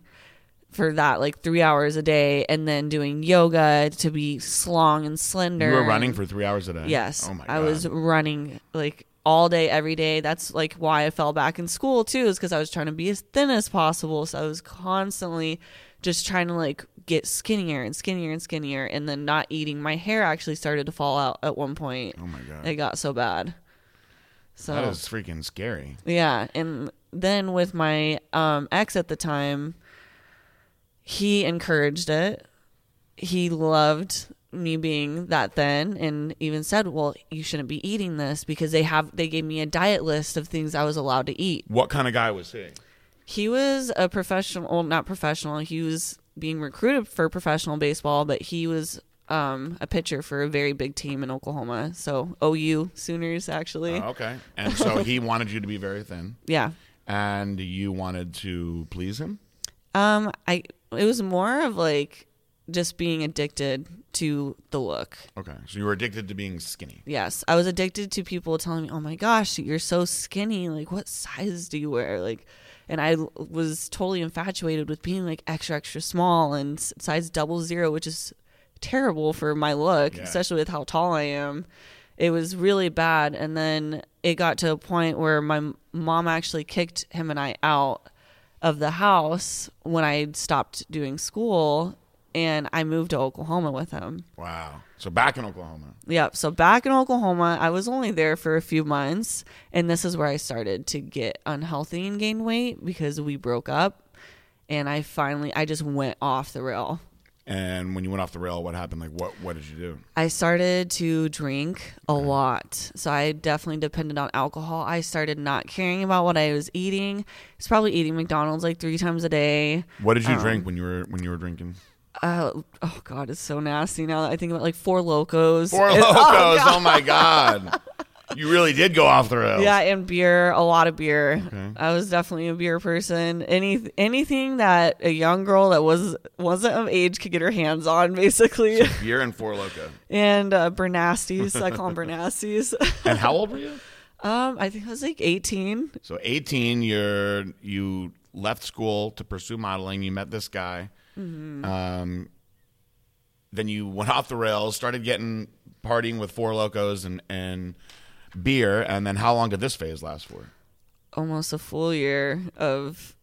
for that like 3 hours a day and then doing yoga to be slong and slender. You were running for three hours a day. Yes. Oh my god. I was running like all day, every day. That's like why I fell back in school too, is because I was trying to be as thin as possible. So I was constantly just trying to like get skinnier and skinnier and skinnier and then not eating. My hair actually started to fall out at one point. Oh my god. It got so bad. So that is freaking scary. yeah, and then with my um, ex at the time, he encouraged it. He loved me being that thin, and even said, "Well, you shouldn't be eating this because they have they gave me a diet list of things I was allowed to eat." What kind of guy was he? He was a professional, well, not professional. He was being recruited for professional baseball, but he was um, a pitcher for a very big team in Oklahoma. So OU Sooners, actually. Oh, okay. And so [LAUGHS] he wanted you to be very thin, Yeah. and you wanted to please him. Um, I it was more of like just being addicted to the look. Okay. So you were addicted to being skinny. Yes, I was addicted to people telling me, "Oh my gosh, you're so skinny. Like, what size do you wear?" Like, and I was totally infatuated with being like extra extra small and size double zero, which is terrible for my look, Yeah. especially with how tall I am. It was really bad, and then it got to a point where my mom actually kicked him and I out of the house when I stopped doing school, and I moved to Oklahoma with him. Wow. So back in Oklahoma. Yep. So back in Oklahoma, I was only there for a few months, and this is where I started to get unhealthy and gain weight because we broke up, and I finally I just went off the rail. And when you went off the rail, what happened? Like, what what did you do? I started to drink a lot. So I definitely depended on alcohol. I started not caring about what I was eating. It's probably eating McDonald's like 3 times a day. What did you Um, drink when you were when you were drinking? Uh, oh god, it's so nasty now that I think about like four lokos. Four And- [LAUGHS] lokos. oh, Oh, my god. [LAUGHS] You really did go off the rails. Yeah, and beer, a lot of beer. Okay. I was definitely a beer person. Any anything that a young girl that was wasn't of age could get her hands on, basically. Beer and four loko. [LAUGHS] and uh, Bernasties, I call them Bernasties. [LAUGHS] And how old were you? um, I think I was like eighteen. So 18, you're you left school to pursue modeling. You met this guy. Mm-hmm. Um, then you went off the rails, started getting partying with four lokos and and beer. And then how long did this phase last for? almost a full year of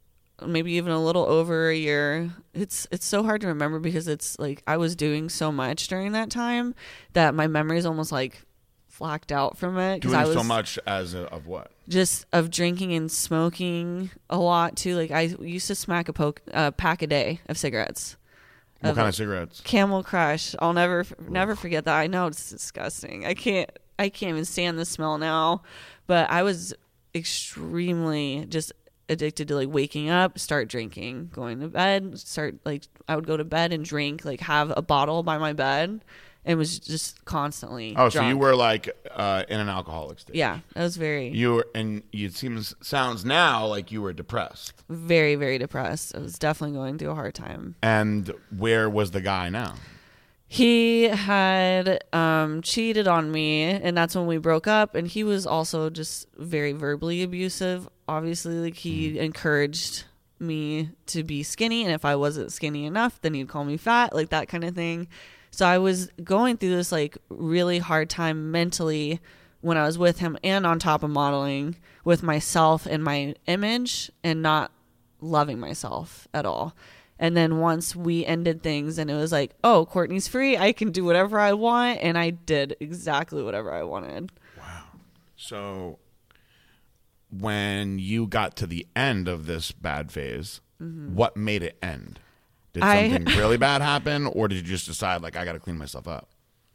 maybe even a little over a year. It's it's so hard to remember because it's like I was doing so much during that time that my memory's almost like flacked out from it Doing I was so much as a, of what? just of drinking and smoking a lot too. Like I used to smack a poke, uh, pack a day of cigarettes. What Of kind of cigarettes? Camel Crush. I'll never never forget that. I know it's disgusting. I can't I can't even stand the smell now. But I was extremely just addicted to like waking up, start drinking, going to bed, start like I would go to bed and drink, like have a bottle by my bed and was just constantly Oh, so you were like uh, in an alcoholic state. Yeah, I was very You were, and it seems sounds now like you were depressed. very very depressed. I was definitely going through a hard time. And where was the guy now? He had um, cheated on me and that's when we broke up and he was also just very verbally abusive. Obviously like he encouraged me to be skinny and if i wasn't skinny enough then he'd call me fat like that kind of thing. So i was going through this like really hard time mentally when i was with him and on top of modeling with myself and my image and not loving myself at all And then once we ended things and it was like, oh, Courtney's free, I can do whatever I want. And I did exactly whatever I wanted. Wow. So when you got to the end of this bad phase, mm-hmm. what made it end? Did I- something [LAUGHS] really bad happen or did you just decide like I got to clean myself up?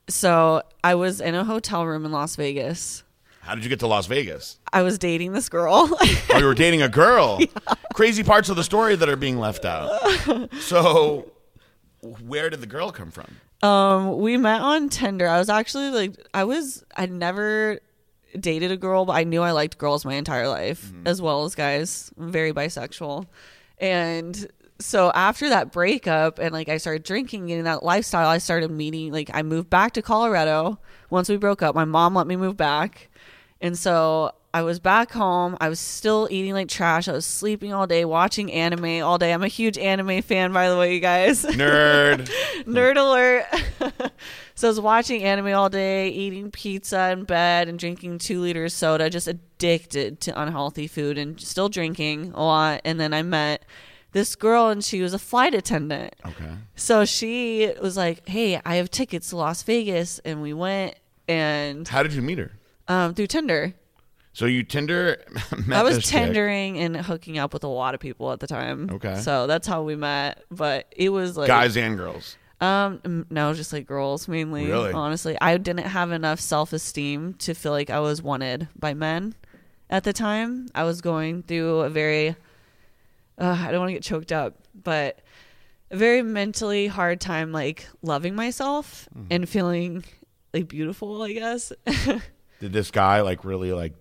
So I was in a hotel room in Las Vegas. How did you get to Las Vegas? I was dating this girl. [LAUGHS] Oh, you were dating a girl. [LAUGHS] Crazy parts of the story that are being left out. So, where did the girl come from? Um, we met on Tinder. I was actually like, I was, I never dated a girl, but I knew I liked girls my entire life as well as guys. I'm very bisexual. And so after that breakup and like I started drinking and that lifestyle, I started meeting, like, I moved back to Colorado once we broke up. My mom let me move back. And so I was back home. I was still eating like trash. I was sleeping all day, watching anime all day. I'm a huge anime fan, by the way, you guys. [LAUGHS] Nerd. Nerd alert. [LAUGHS] so I was watching anime all day, eating pizza in bed, and drinking two liters of soda, just addicted to unhealthy food and still drinking a lot. And then I met this girl, and she was a flight attendant. Okay. So she was like, Hey, I have tickets to Las Vegas. And we went and How did you meet her? Um, through Tinder. So you Tinder [LAUGHS] met I was tendering and hooking up with a lot of people at the time. Okay. So that's how we met. But it was like guys and girls. Um, no, just like girls mainly. Really? Honestly, I didn't have enough self esteem to feel like I was wanted by men at the time. I was going through a very, uh, I don't want to get choked up, but a very mentally hard time, like loving myself Mm-hmm. and feeling like beautiful. I guess [LAUGHS] Did this guy like really like?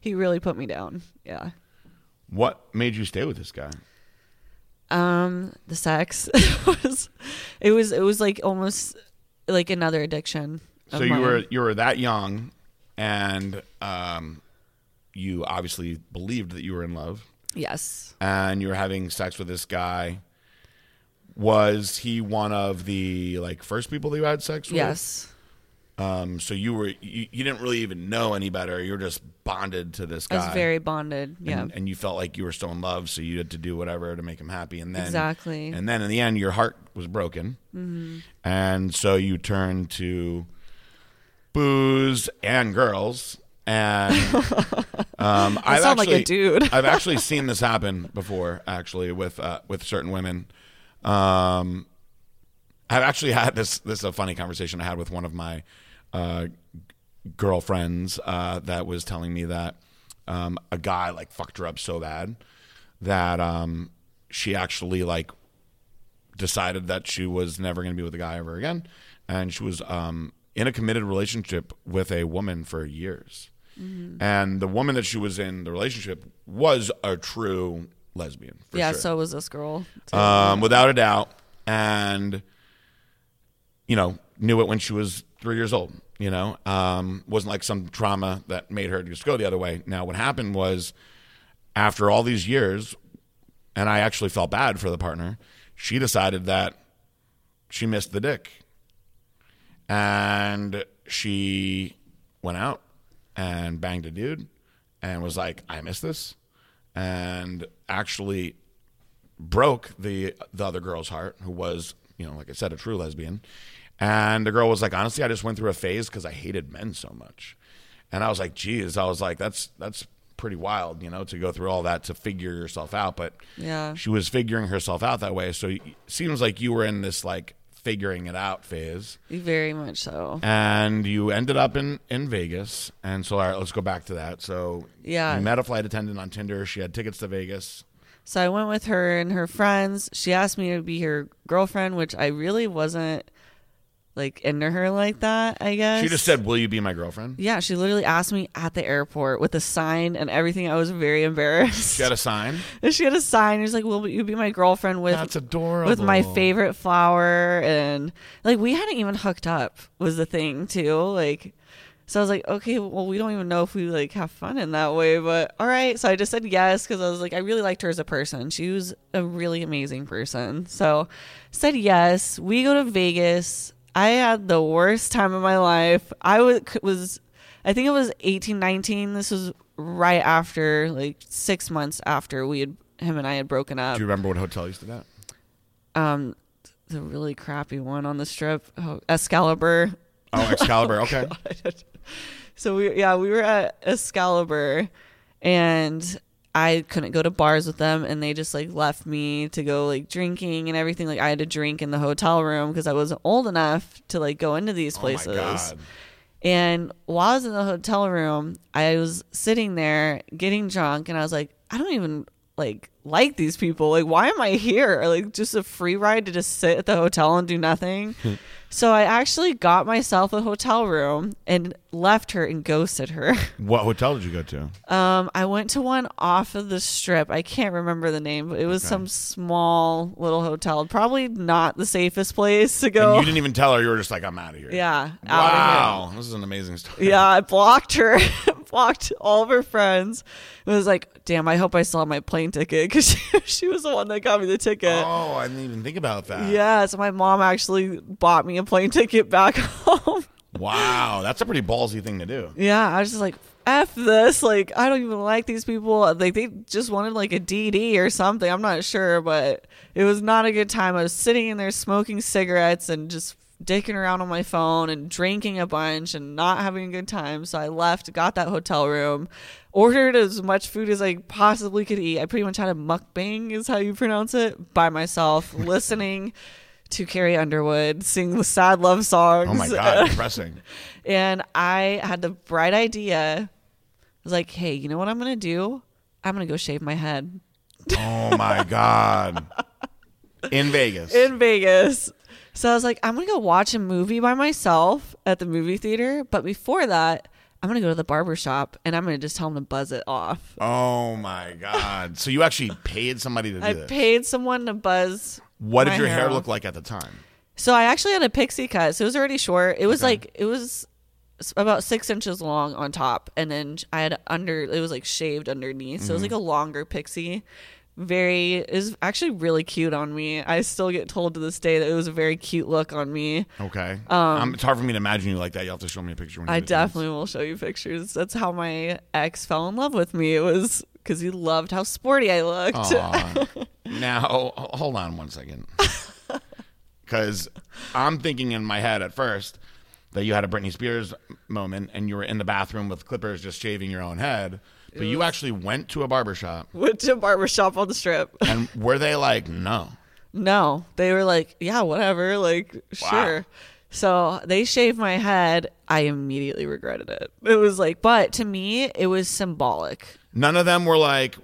he really put me down. Yeah. What made you stay with this guy? Um, the sex [LAUGHS] was, it was, it was like almost like another addiction. So you mine. were you were that young, and um, you obviously believed that you were in love, yes. and you were having sex with this guy. Was he one of the like first people that you had sex with? Yes. Um, so you were you, you didn't really even know any better. You were just bonded to this guy. I was very bonded. Yeah. and, and you felt like you were still in love, so you had to do whatever to make him happy. And then Exactly. and then in the end, your heart was broken, Mm-hmm. and so you turned to booze and girls. And [LAUGHS] um, I sound like a dude. I've [LAUGHS] actually seen this happen before, actually with uh, with certain women. Um, I've actually had this. This is a funny conversation I had with one of my uh, girlfriends uh, that was telling me that um, a guy like fucked her up so bad that um, she actually like decided that she was never going to be with a guy ever again, and she was um, in a committed relationship with a woman for years. And the woman that she was in the relationship was a true lesbian. For yeah, sure so was this girl. um, without a doubt, and you know knew it when she was three years old. You know, um, wasn't like some trauma that made her just go the other way. Now, what happened was after all these years, and I actually felt bad for the partner. She decided that she missed the dick, and she went out and banged a dude, and was like, "I miss this," and actually broke the the other girl's heart, who was, you know, like I said, a true lesbian. And the girl was like, honestly, I just went through a phase because I hated men so much. And I was like, geez, I was like, that's that's pretty wild, you know, to go through all that to figure yourself out. But Yeah. she was figuring herself out that way. So it seems like you were in this like figuring it out phase, Very much so. and you ended up in in Vegas. And so, all right, let's go back to that. So Yeah. you met a flight attendant on Tinder. She had tickets to Vegas. So I went with her and her friends. She asked me to be her girlfriend, which I really wasn't like into her like that, I guess. She just said, "Will you be my girlfriend?" Yeah, she literally asked me at the airport with a sign and everything. I was very embarrassed. She had a sign. And [LAUGHS] she had a sign. She's like, "Will you be my girlfriend with That's adorable. with my favorite flower?" And like, we hadn't even hooked up. Was the thing too. Like, so I was like, "Okay, well, we don't even know if we like have fun in that way." But all right. So I just said yes because I was like, I really liked her as a person. She was a really amazing person. So said yes. We go to Vegas. I had the worst time of my life. I was was I think it was 18, 19. This was right after, like six months after we had him and I had broken up. Do you remember what hotel you stayed at? um, the really crappy one on the strip, oh, Excalibur. Oh, [LAUGHS] Excalibur. Okay. So we yeah, we were at Excalibur and I couldn't go to bars with them and they just like left me to go like drinking and everything like I had to drink in the hotel room because I wasn't old enough to like go into these Oh my places. God. And while I was in the hotel room, I was sitting there getting drunk and I was like, I don't even like like these people. Like why am I here? Like just a free ride to just sit at the hotel and do nothing. [LAUGHS] so I actually got myself a hotel room and left her and ghosted her. [LAUGHS] What hotel did you go to? Um I went to one off of the strip. I can't remember the name, but it was Okay. some small little hotel. Probably not the safest place to go. And you didn't even tell her. You were just like, I'm out of here. yeah. of here. Wow. This is an amazing story. Yeah, I blocked her, [LAUGHS] blocked all of her friends. It was like, damn, I hope I still have my plane ticket because [LAUGHS] she, she was the one that got me the ticket. Oh, I didn't even think about that. Yeah, so my mom actually bought me a plane [LAUGHS] ticket back home. Wow. That's a pretty ballsy thing to do. yeah, I was just like, F this. Like, I don't even like these people. Like, they just wanted like a DD or something. I'm not sure, but it was not a good time. I was sitting in there smoking cigarettes and just dicking around on my phone and drinking a bunch and not having a good time. So I left, got that hotel room, ordered as much food as I possibly could eat. I pretty much had a mukbang, is how you pronounce it, by myself, [LAUGHS] listening to Carrie Underwood sing the sad love songs. Oh my God. Depressing. [LAUGHS] And I had the bright idea. I was like, hey, you know what I'm going to do? I'm going to go shave my head Oh my God. [LAUGHS] In Vegas. in Vegas. So I was like, I'm going to go watch a movie by myself at the movie theater. But before that, I'm to go to the barber shop and I'm to just tell him to buzz it off. oh my God. So you actually paid somebody to do I this. paid someone to buzz. what did your hair off. look like at the time? So I actually had a pixie cut. So it was already short. It was Okay. like, it was about six inches long on top. And then I had under, it was like shaved underneath. So it was mm-hmm. like a longer pixie. Very, is actually really cute on me. I still get told to this day that it was a very cute look on me. Okay. um, it's hard for me to imagine you like that. You'll have to show me a picture when I definitely will show you pictures. That's how my ex fell in love with me. It was because he loved how sporty I looked. [LAUGHS] Now, hold on one second. [LAUGHS] Because I'm thinking in my head at first that you had a Britney Spears moment and you were in the bathroom with clippers just shaving your own head. But you actually went to a barber shop. [LAUGHS] Went to a barber shop on the strip. And [LAUGHS] were they like, no? No, they were like, yeah, whatever, like sure. So they shaved my head. I immediately regretted it. It was like, but to me, it was symbolic. None of them were like,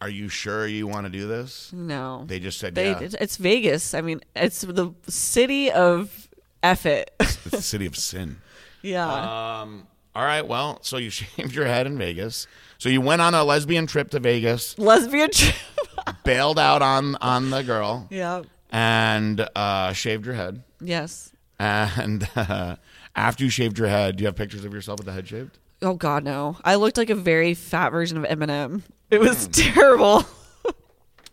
are you sure you want to do this? No, They just said, they. yeah. It's Vegas. I mean, it's the city of F it. It's the city of [LAUGHS] sin. yeah. Um, all right. Well, so you shaved your head in Vegas. So you went on a lesbian trip to Vegas, Lesbian trip. [LAUGHS] bailed out on on the girl, yeah. and uh, shaved your head. Yes. And [LAUGHS] uh, after you shaved your head, do you have pictures of yourself with the head shaved? Oh God, no! I looked like a very fat version of Eminem. It was terrible.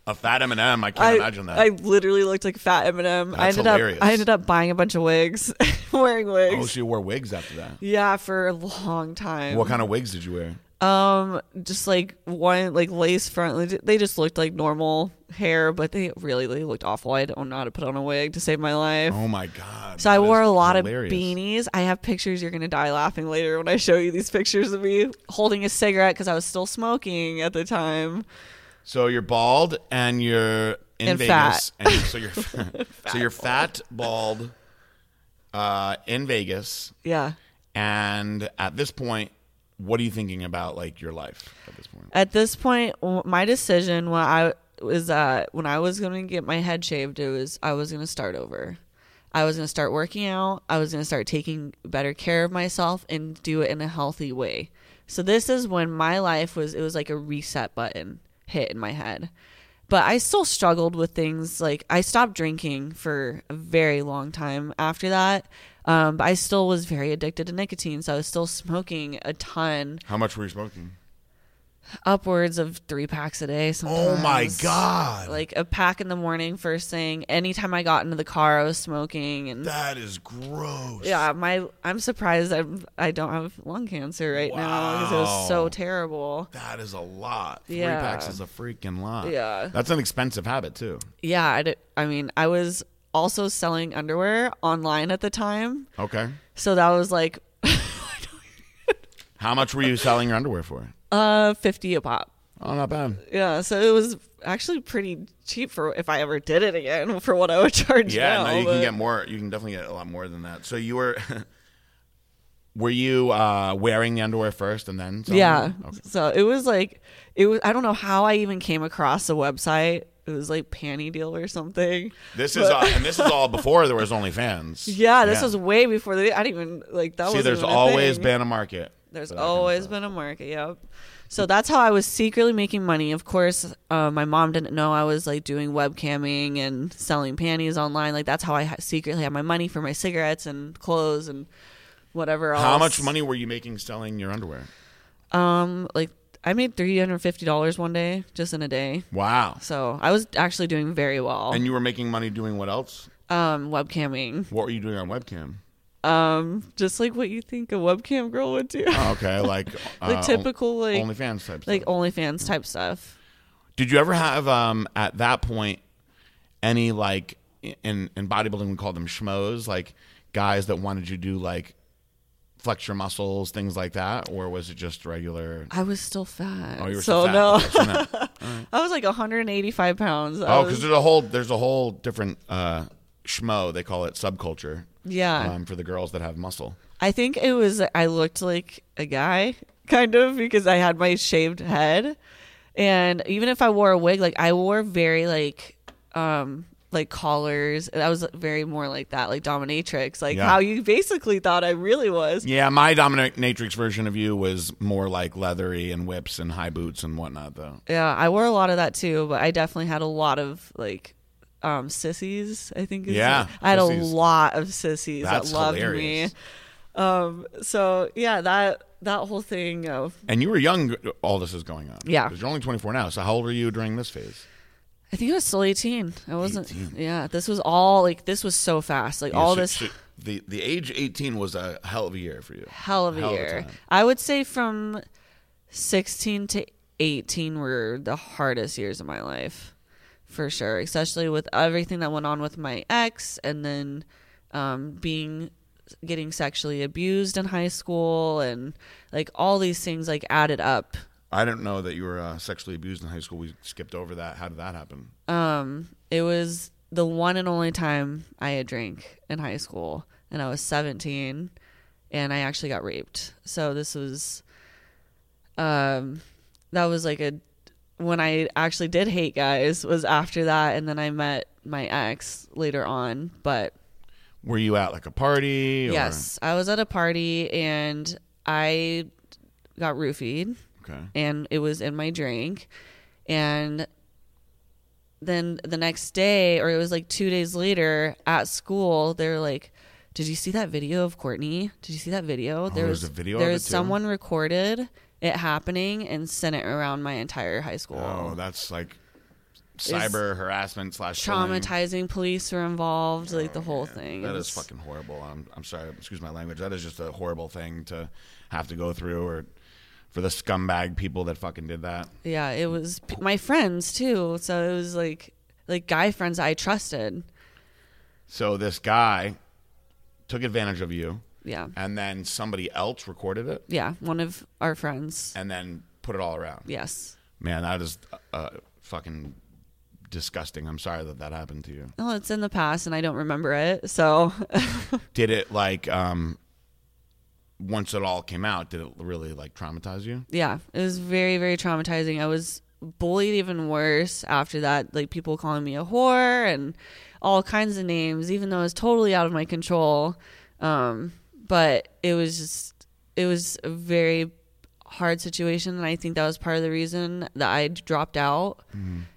A fat M&M. I can't I, imagine that. I literally looked like fat Eminem. I That's ended hilarious. up I ended up buying a bunch of wigs, [LAUGHS] wearing wigs. oh, so you wore wigs after that. yeah, for a long time. What kind of wigs did you wear? Um, just like one like lace front. They just looked like normal hair, but they really they looked awful. I don't know how to put on a wig to save my life. Oh my god. So I wore a lot hilarious. of beanies. I have pictures. You're gonna die laughing later when I show you these pictures of me holding a cigarette because I was still smoking at the time. So you're bald and you're in And Vegas, fat. and so you're so you're [LAUGHS] fat, bald, uh, in Vegas, Yeah. and at this point, what are you thinking about like your life at this point? At this point, my decision when I was uh, when I was going to get my head shaved, it was I was going to start over. I was going to start working out. I was going to start taking better care of myself and do it in a healthy way. So this is when my life was it was like a reset button hit in my head. But I still struggled with things like I stopped drinking for a very long time after that. Um, but I still was very addicted to nicotine, so I was still smoking a ton. How much were you smoking? upwards of three packs a day. Oh my god. Like a pack in the morning first thing. Anytime I got into the car, I was smoking, and that is gross. yeah, my I'm surprised I'm I don't have lung cancer right now because it was so terrible. That is a lot. Three Yeah. packs is a freaking lot. Yeah. That's an expensive habit too. Yeah, I, did, I mean, I was also selling underwear online at the time, Okay. so that was like [LAUGHS] How much were you selling your underwear for? uh 50 a pop. Oh, not bad. Yeah, so it was actually pretty cheap for if I ever did it again [LAUGHS] for what I would charge Yeah, now. no, you but- can get more. You can definitely get a lot more than that. So you were, [LAUGHS] were you uh, wearing the underwear first and then? Yeah. Okay. So it was like it was I don't know how I even came across the website. It was like Panty Deal or something. This is uh, and this is all before there was OnlyFans. [LAUGHS] Yeah, this was way before the I didn't even like that See, was there's always been a market. There's for that kind of always been a market, yep. So that's how I was secretly making money. Of course, uh, my mom didn't know I was like doing webcamming and selling panties online. Like that's how I ha- secretly had my money for my cigarettes and clothes and whatever else. How much money were you making selling your underwear? Um, like I made three hundred fifty dollars one day, just in a day. Wow. So I was actually doing very well. And you were making money doing what else? um, webcamming, What were you doing on webcam? um, just like what you think a webcam girl would do, Oh, okay, [LAUGHS] like like uh, typical like OnlyFans type. like stuff. OnlyFans type stuff. Did you ever have um at that point any like in in bodybuilding we call them schmoes like guys that wanted you to do like flex your muscles things like that or was it just regular? I was still fat. Oh, you were so fat. no, Okay, so no. I was like 185 pounds. Oh, was- because there's a whole there's a whole different uh schmo they call it subculture yeah, um, for the girls that have muscle. I think it was I looked like a guy [LAUGHS] kind of because I had my shaved head, and even if I wore a wig, like I wore very like um like collars. I was very more like that, like dominatrix, like Yeah. how you basically thought I really was. Yeah, my dominatrix version of you was more like leathery and whips and high boots and whatnot though. Yeah, I wore a lot of that too, but I definitely had a lot of like um sissies, I think is Yeah, I had sissies. a lot of sissies That's that loved hilarious. me. Um so yeah, that that whole thing of And you were young all this is going on. Yeah. 'Cause you're only 24 now. So how old were you during this phase? I think I was still 18. I wasn't 18. Yeah, this was all like this was so fast. Like all So- this so the the age 18 was a hell of a year for you. hell of a hell year. time. I would say from 16 to 18 were the hardest years of my life. For sure, especially with everything that went on with my ex and then um, being getting sexually abused in high school and like all these things like added up. I didn't know that you were uh, sexually abused in high school. We skipped over that. How did that happen? Um, it was the one and only time I had drank in high school, and I was 17, and I actually got raped. So this was, um, that was like a when I actually did hate guys was after that, and then I met my ex later on. But Were you at like a party? Or? yes, I was at a party and I got roofied Okay. and it was in my drink. And then the next day or it was like two days later at school they're like did you see that video of courtney? Did you see that video? Oh, there Oh, there's was a video of there it was someone recorded it happening and sent it around my entire high school. Oh, that's like cyber harassment slash traumatizing. Police were involved like the oh, whole thing. That is fucking horrible. I'm, I'm sorry. Excuse my language. That is just a horrible thing to have to go through, or for the scumbag people that fucking did that. yeah it was p- my friends too so it was like like guy friends i trusted So this guy took advantage of you, yeah and then somebody else recorded it, yeah one of our friends and then put it all around. yes Man, that is uh, fucking disgusting. I'm sorry that that happened to you. Well, it's in the past and I don't remember it. So, [LAUGHS] Did it like um once it all came out? Did it really like traumatize you? yeah, it was very, very traumatizing. I was bullied even worse after that. Like people calling me a whore and all kinds of names, even though it was totally out of my control. Um, but it was just, it was a very hard situation. And I think that was part of the reason that I dropped out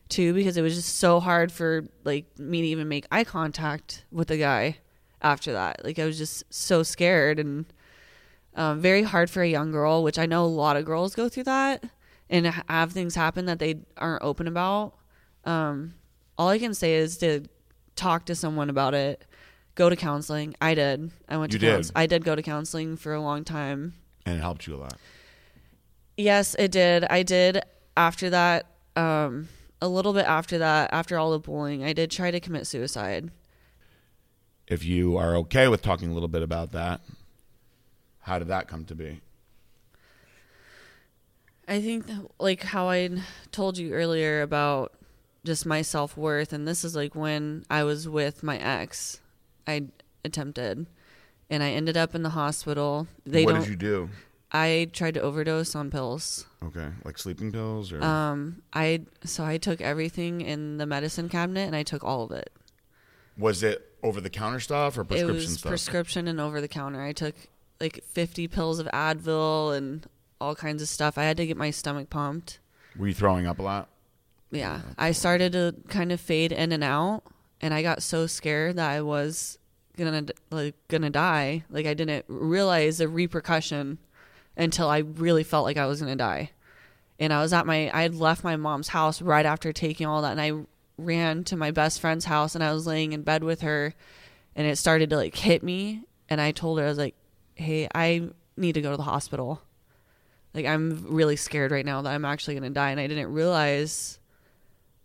too, because it was just so hard for like me to even make eye contact with the guy after that. Like I was just so scared and um, very hard for a young girl, which I know a lot of girls go through that. and have things happen that they aren't open about. Um, all I can say is to talk to someone about it. Go to counseling. I did. I went You to did? couns- I did go to counseling for a long time. And it helped you a lot. Yes, it did. I did after that. Um, a little bit after that, after all the bullying, I did try to commit suicide. If you are okay with talking a little bit about that, how did that come to be? I think that, like how I told you earlier about just my self worth, and this is like when I was with my ex, I attempted, and I ended up in the hospital. They what did you do? I tried to overdose on pills. Okay, like sleeping pills or Um, I so I took everything in the medicine cabinet and I took all of it. was it over the counter stuff or it prescription was stuff? prescription and over the counter. I took like 50 pills of Advil and all kinds of stuff. I had to get my stomach pumped. Were you throwing up a lot? Yeah. I started to kind of fade in and out and I got so scared that I was going to like going to die. Like I didn't realize the repercussion until I really felt like I was going to die. And I was at my I had left my mom's house right after taking all that and I ran to my best friend's house and I was laying in bed with her and it started to like hit me and I told her I was like, "Hey, I need to go to the hospital." Like I'm really scared right now that I'm actually going to die and I didn't realize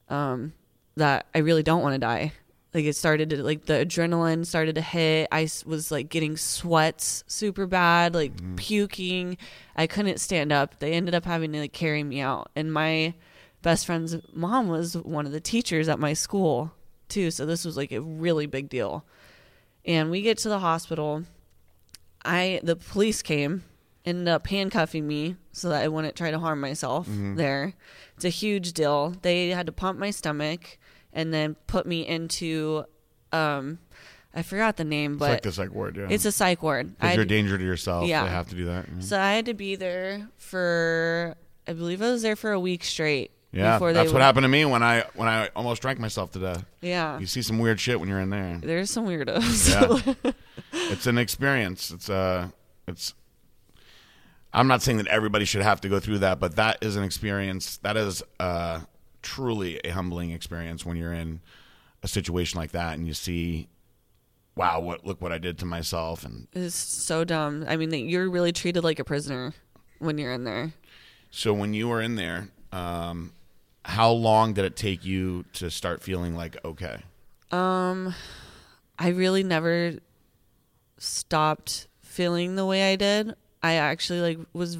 um that I really don't want to die. Like it started to like the adrenaline started to hit. I was like getting sweats super bad, like puking. I couldn't stand up. They ended up having to like carry me out. And my best friend's mom was one of the teachers at my school too, so this was like a really big deal. And we get to the hospital. I the police came, ended up handcuffing me so that I wouldn't try to harm myself there. It's a huge deal. They had to pump my stomach and then put me into um I forgot the name, but It's like the psych ward, yeah. it's a psych ward. because you're a danger to yourself. Yeah. They have to do that. yeah. so I had to be there for I believe I was there for a week straight. Yeah, before they that's what would- happened to me when I when I almost drank myself to death. Yeah. You see some weird shit when you're in there. There's some weirdos. Yeah, [LAUGHS] it's an experience. It's uh it's. I'm not saying that everybody should have to go through that, but that is an experience. That is uh, truly a humbling experience when you're in a situation like that and you see, wow, what look what I did to myself, and It's so dumb. I mean, you're really treated like a prisoner when you're in there. so when you were in there, um, how long did it take you to start feeling like okay? Um, I really never stopped feeling the way I did. I actually like was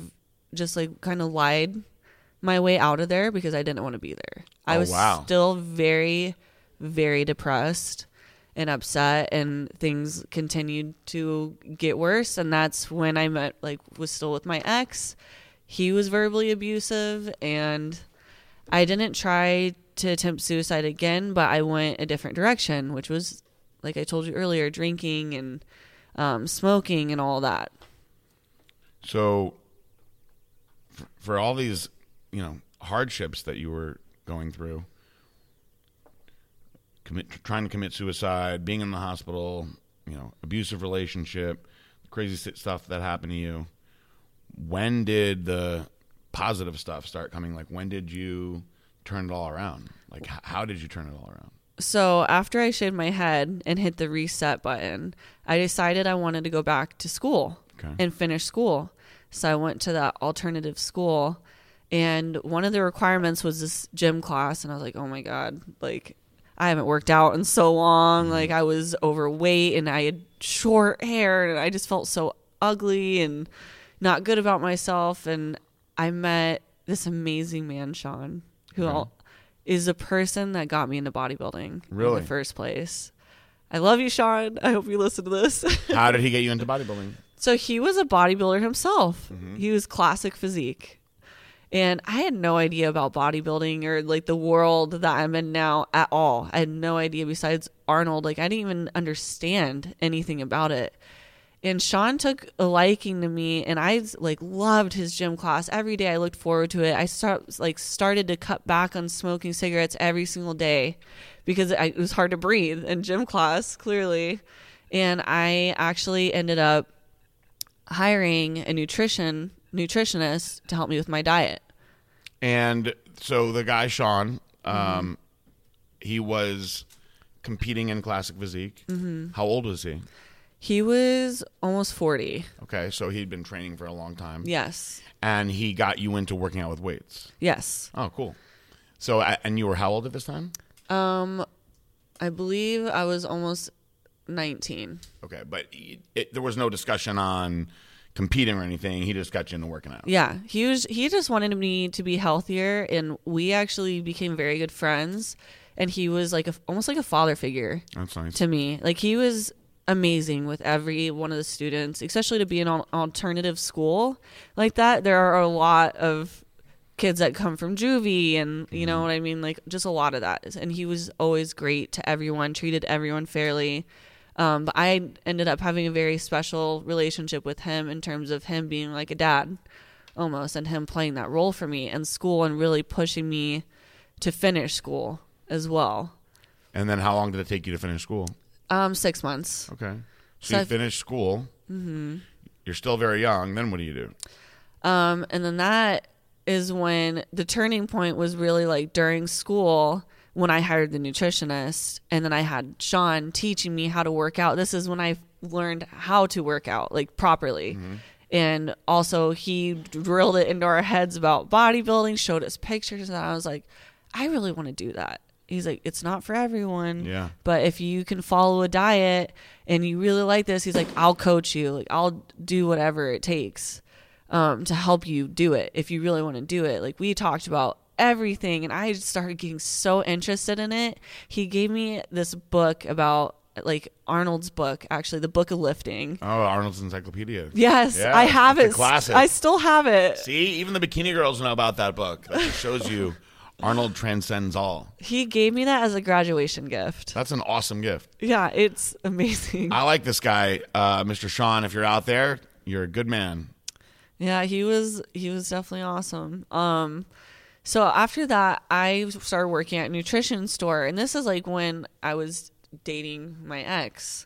just like kind of lied my way out of there because I didn't want to be there. I Oh, was wow. still very, very depressed and upset, and things continued to get worse. And that's when I met, like, was still with my ex. He was verbally abusive, and I didn't try to attempt suicide again, but I went a different direction, which was, like I told you earlier, drinking and um, smoking and all that. So, for, for all these, you know, hardships that you were going through, commit, trying to commit suicide, being in the hospital, you know, abusive relationship, crazy stuff that happened to you. When did the positive stuff start coming? Like, when did you turn it all around? Like, h- how did you turn it all around? So after I shaved my head and hit the reset button, I decided I wanted to go back to school Okay. and finish school. So I went to that alternative school and one of the requirements was this gym class and I was like, "Oh my god, like I haven't worked out in so long. Mm-hmm. Like I was overweight and I had short hair and I just felt so ugly and not good about myself and I met this amazing man, Sean, who Okay. Is the person that got me into bodybuilding in Really? the first place. I love you, Sean. I hope you listen to this. [LAUGHS] How did he get you into bodybuilding? so he was a bodybuilder himself. Mm-hmm. He was classic physique. And I had no idea about bodybuilding or like the world that I'm in now at all. I had no idea besides Arnold. Like I didn't even understand anything about it. And Sean took a liking to me and I like loved his gym class. Every day I looked forward to it. I start like started to cut back on smoking cigarettes every single day because I, it was hard to breathe in gym class clearly. And I actually ended up hiring a nutrition nutritionist to help me with my diet. And so the guy Sean, um, Mm-hmm. he was competing in classic physique. Mm-hmm. How old was he? He was almost 40. Okay, so he'd been training for a long time. Yes. And he got you into working out with weights. Yes. Oh, cool. So, and you were how old at this time? Um, I believe I was almost 19. Okay, but it, it, there was no discussion on competing or anything. He just got you into working out. Yeah, he was. He just wanted me to be healthier, and we actually became very good friends. And he was like a, almost like a father figure That's nice. to me. Like he was amazing with every one of the students, especially to be an alternative school like that. There are a lot of kids that come from juvie and you know what I mean? Like just a lot of that. And he was always great to everyone treated everyone fairly. Um, but I ended up having a very special relationship with him in terms of him being like a dad almost and him playing that role for me in school and really pushing me to finish school as well. And then how long did it take you to finish school? Um six months Okay. So, So you I've- finished school. Mm-hmm. You're still very young. Then what do you do? Um, and then that is when the turning point was really like during school when I hired the nutritionist, and then I had Sean teaching me how to work out. This is when I learned how to work out like properly. And also, he drilled it into our heads about bodybuilding, showed us pictures, and I was like, I really want to do that. He's like, it's not for everyone. Yeah. But if you can follow a diet and you really like this, he's like, I'll coach you. Like, I'll do whatever it takes um, to help you do it if you really want to do it. Like, we talked about everything, and I started getting so interested in it. He gave me this book about, like, Arnold's book, actually, the book of lifting. Oh, Arnold's Encyclopedia. Yes, Yeah, I have it. classic. I still have it. See, even the bikini girls know about that book. That shows you [LAUGHS] Arnold transcends all. He gave me that as a graduation gift. That's an awesome gift. Yeah, it's amazing. I like this guy, uh, Mr. Sean. If you're out there, you're a good man. Yeah, he was he was definitely awesome. Um so after that I started working at a nutrition store and this is like when I was dating my ex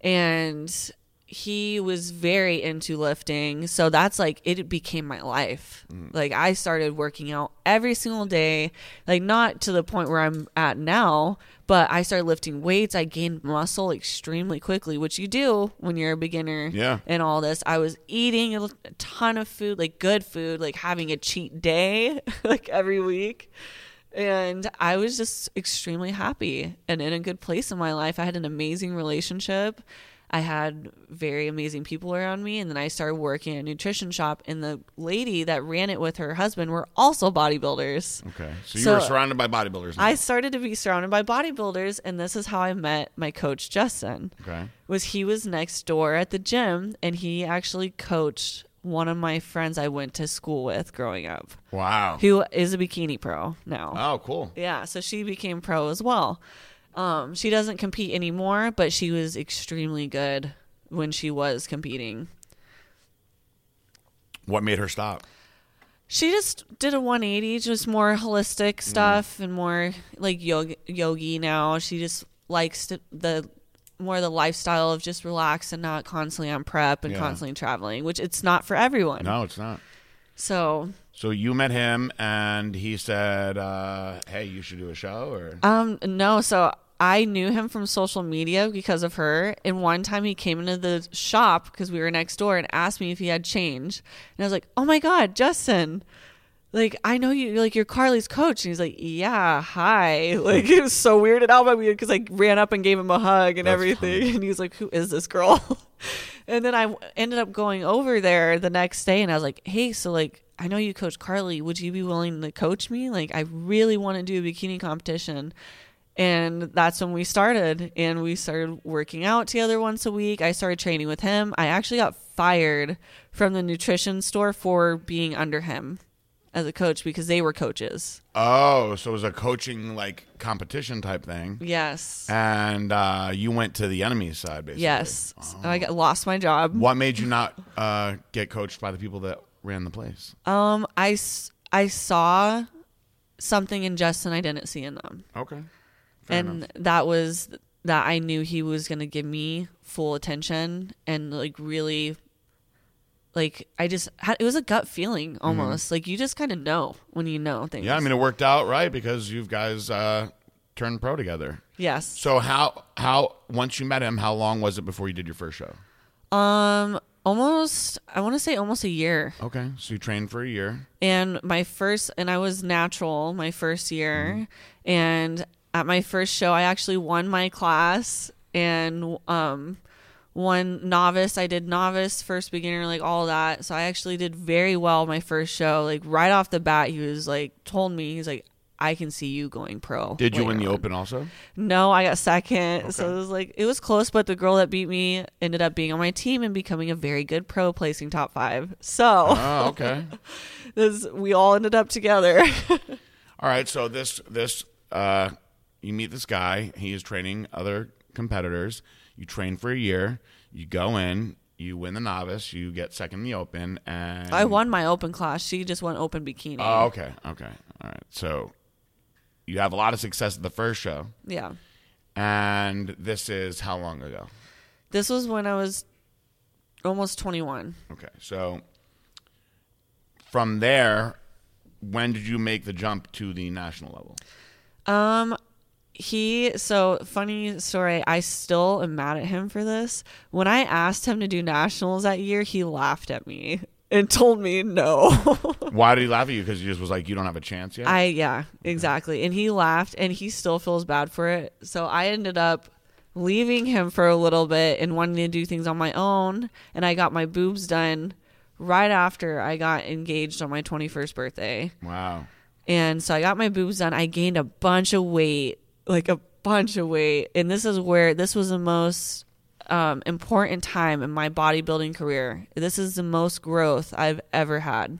and he was very into lifting. So that's like it became my life. Mm. Like I started working out every single day, like not to the point where I'm at now, but I started lifting weights. I gained muscle extremely quickly, which you do when you're a beginner Yeah. and all this. I was eating a ton of food, like good food, like having a cheat day [LAUGHS] like every week. And I was just extremely happy and in a good place in my life. I had an amazing relationship. I had very amazing people around me. And then I started working at a nutrition shop. And the lady that ran it with her husband were also bodybuilders. Okay. So you So- were surrounded by bodybuilders. now. I started to be surrounded by bodybuilders. And this is how I met my coach, Justin okay. was he was next door at the gym and he actually coached one of my friends I went to school with growing up, Wow. who is a bikini pro now. Oh, cool. Yeah, so she became pro as well. Um, she doesn't compete anymore, but she was extremely good when she was competing. What made her stop? She just did a 180, just more holistic stuff and more like yoga, yogi now. She just likes to, the more the lifestyle of just relax and not constantly on prep and Yeah. constantly traveling, which it's not for everyone. No, it's not. So, So you met him, and he said, uh, "Hey, you should do a show." Or um, no, so I knew him from social media because of her. And one time he came into the shop because we were next door and asked me if he had change. And I was like, oh my God, Justin. Like I know you, like you're Carly's coach, and he's like, "Yeah, hi." [LAUGHS] Like it was so weird weirded out by me because I ran up and gave him a hug and That's everything, funny. [LAUGHS] and he was like, "Who is this girl?" [LAUGHS] and then I ended up going over there the next day, and I was like, "Hey, so like I know you coach Carly. Would you be willing to coach me? Like I really want to do a bikini competition." And that's when we started, and we started working out together once a week. I started training with him. I actually got fired from the nutrition store for being under him as a coach because they were coaches. oh, so it was a coaching like competition type thing, Yes. and uh, you went to the enemy side, basically. Yes. I got, lost my job. What made you not uh, get coached by the people that ran the place? Um, I, I saw something in Justin I didn't see in them. Okay. Fair and enough. that was that I knew he was going to give me full attention and like really like I just had it was a gut feeling almost. Like you just kind of know when you know things. Mm-hmm. Yeah, I mean it worked out right because you guys uh, turned pro together. yes. So how how once you met him, how long was it before you did your first show? Um, almost I want to say almost a year. Okay, so you trained for a year. And my first, and I was natural my first year. And at my first show, I actually won my class and um, won novice. I did novice, first beginner, like all that. So I actually did very well my first show. Like right off the bat, he was like, told me, he's like, I can see you going pro. Did you win the on." open also? No, I got second. So it was like it was close, but the girl that beat me ended up being on my team and becoming a very good pro, placing top five. So Oh, [LAUGHS] okay. this we all ended up together. [LAUGHS] All right, so this this uh, you meet this guy. He is training other competitors. You train for a year. You go in. You win the novice. You get second in the open, and I won my open class. She just won open bikini. Oh, okay, okay, all right. So you have a lot of success at the first show, yeah. and this is how long ago? This was when I was almost 21. Okay, so from there, when did you make the jump to the national level? Um he so funny story, I still am mad at him for this. When I asked him to do nationals that year, he laughed at me and told me no. [LAUGHS] Why did he laugh at you? Because he just was like, "You don't have a chance yet." I yeah, exactly. And he laughed and he still feels bad for it. So I ended up leaving him for a little bit and wanting to do things on my own and I got my boobs done right after I got engaged on my 21st birthday. wow. And so I got my boobs done. I gained a bunch of weight, like a bunch of weight. And this is where this was the most um, important time in my bodybuilding career. This is the most growth I've ever had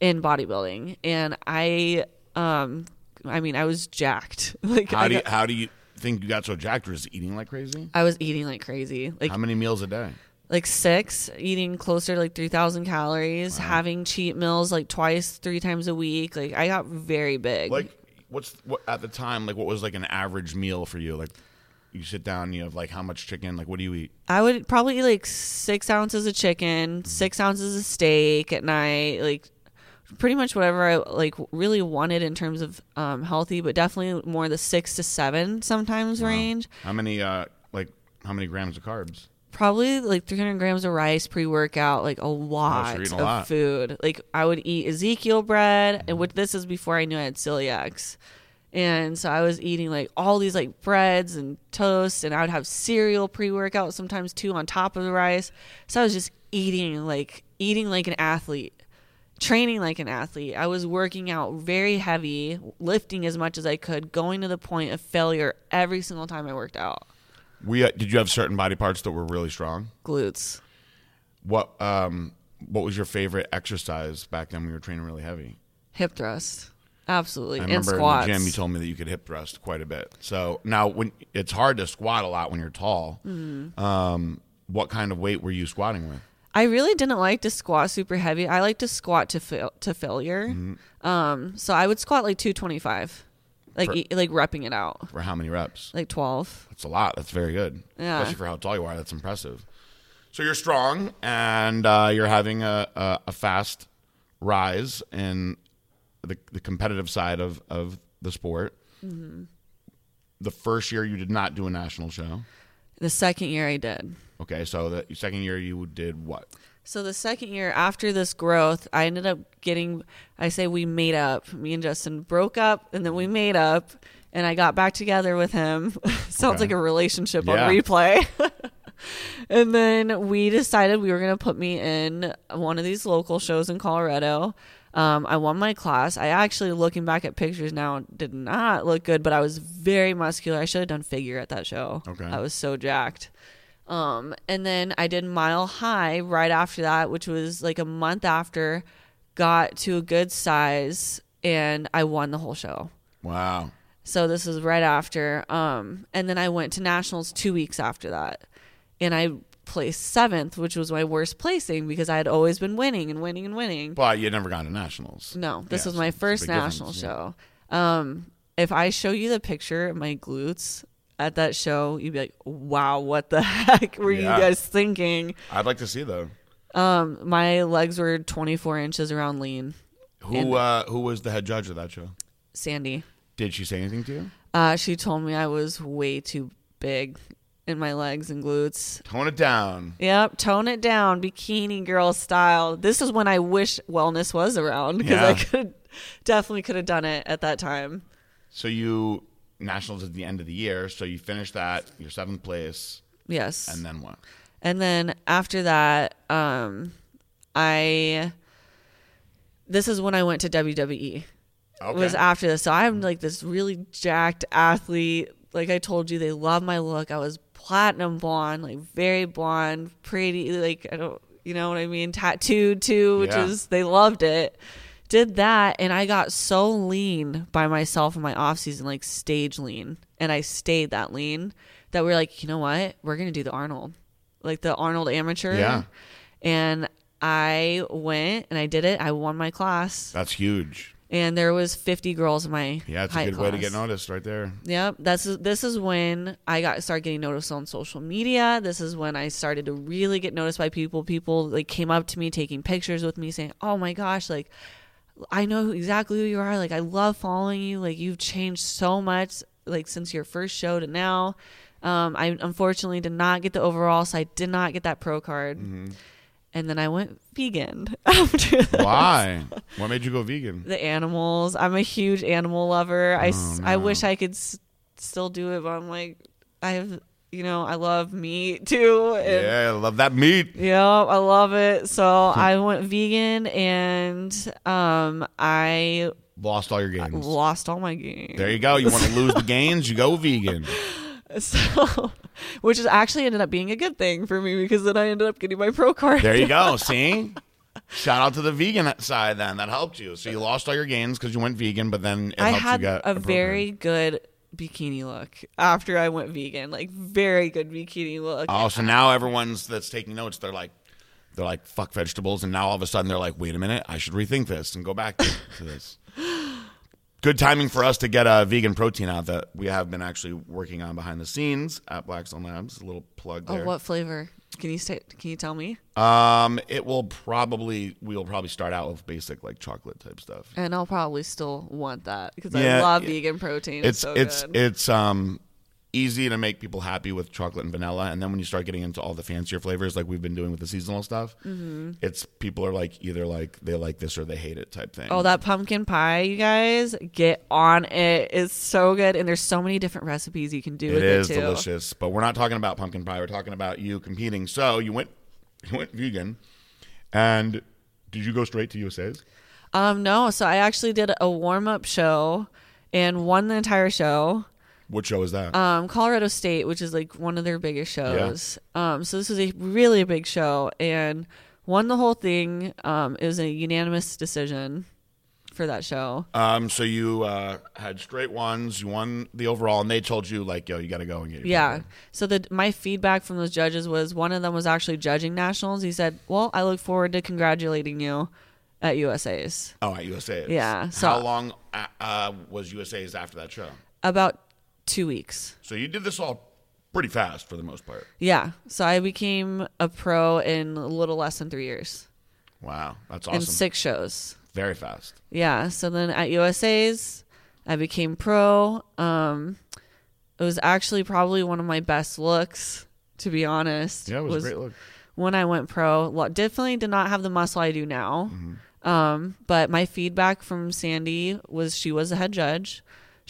in bodybuilding. And I, um, I mean, I was jacked. [LAUGHS] Like How I, do you, got- how do you think you got so jacked? Just eating like crazy? I was eating like crazy. Like How many meals a day? like six, eating closer to like 3,000 calories, having cheat meals like twice, three times a week. Like I got very big. Like, what's what at the time? Like, what was like an average meal for you? Like, you sit down, you have like how much chicken? Like, what do you eat? I would probably eat like six ounces of chicken, six ounces of steak at night, like pretty much whatever I like really wanted in terms of um, healthy, but definitely more the six to seven sometimes range. How many uh like how many grams of carbs? Probably like 300 grams of rice pre workout, like a lot a of lot. food. Like I would eat Ezekiel bread, and mm-hmm. what this is before I knew I had celiacs. And so I was eating like all these like breads and toast and I would have cereal pre workout sometimes too on top of the rice. So I was just eating like eating like an athlete, training like an athlete. I was working out very heavy, lifting as much as I could, going to the point of failure every single time I worked out. We uh, did you have certain body parts that were really strong? Glutes. What um what was your favorite exercise back then when you were training really heavy? Hip thrust. Absolutely. I and remember squats. in the gym you told me that you could hip thrust quite a bit. So now when it's hard to squat a lot when you're tall, Mm-hmm. um, what kind of weight were you squatting with? I really didn't like to squat super heavy. I like to squat to fail to failure. Mm-hmm. Um, so I would squat like 225. Like For- e- like repping it out. For how many reps? Like 12. That's a lot. That's very good. Yeah. Especially for how tall you are. That's impressive. So you're strong and uh, you're having a, a, a fast rise in the, the competitive side of, of the sport. Mm-hmm. The first year you did not do a national show. The second year I did. Okay, so the second year you did what? So the second year after this growth, I ended up getting I say we made up. Me and Justin broke up and then we made up and I got back together with him. [LAUGHS] Sounds Okay. like a relationship Yeah. on replay. [LAUGHS] and then we decided we were going to put me in one of these local shows in Colorado. Um, I won my class. I actually, looking back at pictures now, did not look good, but I was very muscular. I should have done figure at that show. Okay. I was so jacked. Um, and then I did Mile High right after that, which was like a month after, got to a good size, and I won the whole show. Wow. So this is right after. Um, and then I went to nationals two weeks after that, and I placed seventh, which was my worst placing because I had always been winning and winning and winning. But you had never gone to nationals. No, this Yeah, was my first national yeah. show. Um, if I show you the picture of my glutes at that show, you'd be like, "Wow, what the [LAUGHS] heck were Yeah. you guys thinking?" I'd like to see though. Um, my legs were 24 inches around lean. Who uh, who was the head judge of that show? Sandy. Did she say anything to you? Uh, she told me I was way too big in my legs and glutes. Tone it down. Yep, tone it down, bikini girl style. This is when I wish wellness was around because I could definitely could have done it at that time. So you nationals at the end of the year. So you finish that. You're seventh place, Yes. and then what? And then after that, um, I this is when I went to WWE. Okay. Was after this. So I'm like this really jacked athlete. Like I told you, they love my look. I was platinum blonde, like very blonde, pretty. Like I don't, you know what I mean? Tattooed too, which Yeah. is they loved it. Did that, and I got so lean by myself in my off season, like stage lean, and I stayed that lean. That we're like, you know what? We're gonna do the Arnold, like the Arnold amateur. Yeah. And I went and I did it. I won my class, That's huge. and there was 50 girls in my Yeah, it's a good way to get noticed right there. Yep, that's this is when I got started getting noticed on social media. This is when I started to really get noticed by people. People like came up to me, taking pictures with me, saying, "Oh my gosh, like I know exactly who you are. Like I love following you. Like you've changed so much, like since your first show to now." Um, I unfortunately did not get the overall, so I did not get that pro card. And then I went vegan [LAUGHS] after that Why? what made you go vegan? the animals. I'm a huge animal lover. I, Oh, I no. wish I could s- still do it, but I'm like, I have, you know, I love meat [LAUGHS] too. And Yeah, I love that meat. yeah, I love it. So [LAUGHS] I went vegan and um, I Lost all your gains. lost all my gains. There you go. You want to lose the [LAUGHS] gains? You go vegan. So, which is actually ended up being a good thing for me because then I ended up getting my pro card. There you go. See? Shout out to the vegan side then. That helped you. So you lost all your gains because you went vegan, but then it I helped had you get a pro card. very good bikini look after I went vegan. Like very good bikini look. Oh, so now everyone's that's taking notes, they're like they're like fuck vegetables and now all of a sudden they're like, wait a minute, I should rethink this and go back to, to this. [LAUGHS] Good timing for us to get a vegan protein out that we have been actually working on behind the scenes at Blackstone Labs. A little plug Oh, what flavor? Can you say? Can you tell me? Um, it will probably we'll probably start out with basic like chocolate type stuff. And I'll probably still want that because Yeah, I love it- vegan protein. It's so it's it's um easy to make people happy with chocolate and vanilla, and then when you start getting into all the fancier flavors like we've been doing with the seasonal stuff, Mm-hmm. it's people are like either like they like this or they hate it type thing. Oh, that pumpkin pie, you guys, get on it. It's so good, and there's so many different recipes you can do it with is it too. It is delicious, but we're not talking about pumpkin pie. We're talking about you competing. So you went [LAUGHS] you went vegan, and did you go straight to USA's? Um, no, so I actually did a warm up show and won the entire show. What show is that? Um, Colorado State, which is like one of their biggest shows. Um, so this was a really big show and won the whole thing. Um, it was a unanimous decision for that show. Um, so you uh, had straight ones. You won the overall, and they told you like, "Yo, you got to go and get your Yeah. pro card. So the my feedback from those judges was one of them was actually judging nationals. He said, "Well, I look forward to congratulating you at USA's." Oh, at USA's. Yeah, so- how long uh, uh, was USA's after that show? About 2 weeks. So you did this all pretty fast for the most part. Yeah. So I became a pro in a little less than 3 years. Wow, that's In awesome. 6 shows. Very fast. Yeah. So then at USA's, I became pro. Um, it was actually probably one of my best looks, to be honest. Yeah, it was, a great look. when I went pro. Definitely did not have the muscle I do now. Um, but my feedback from Sandy was she was a head judge.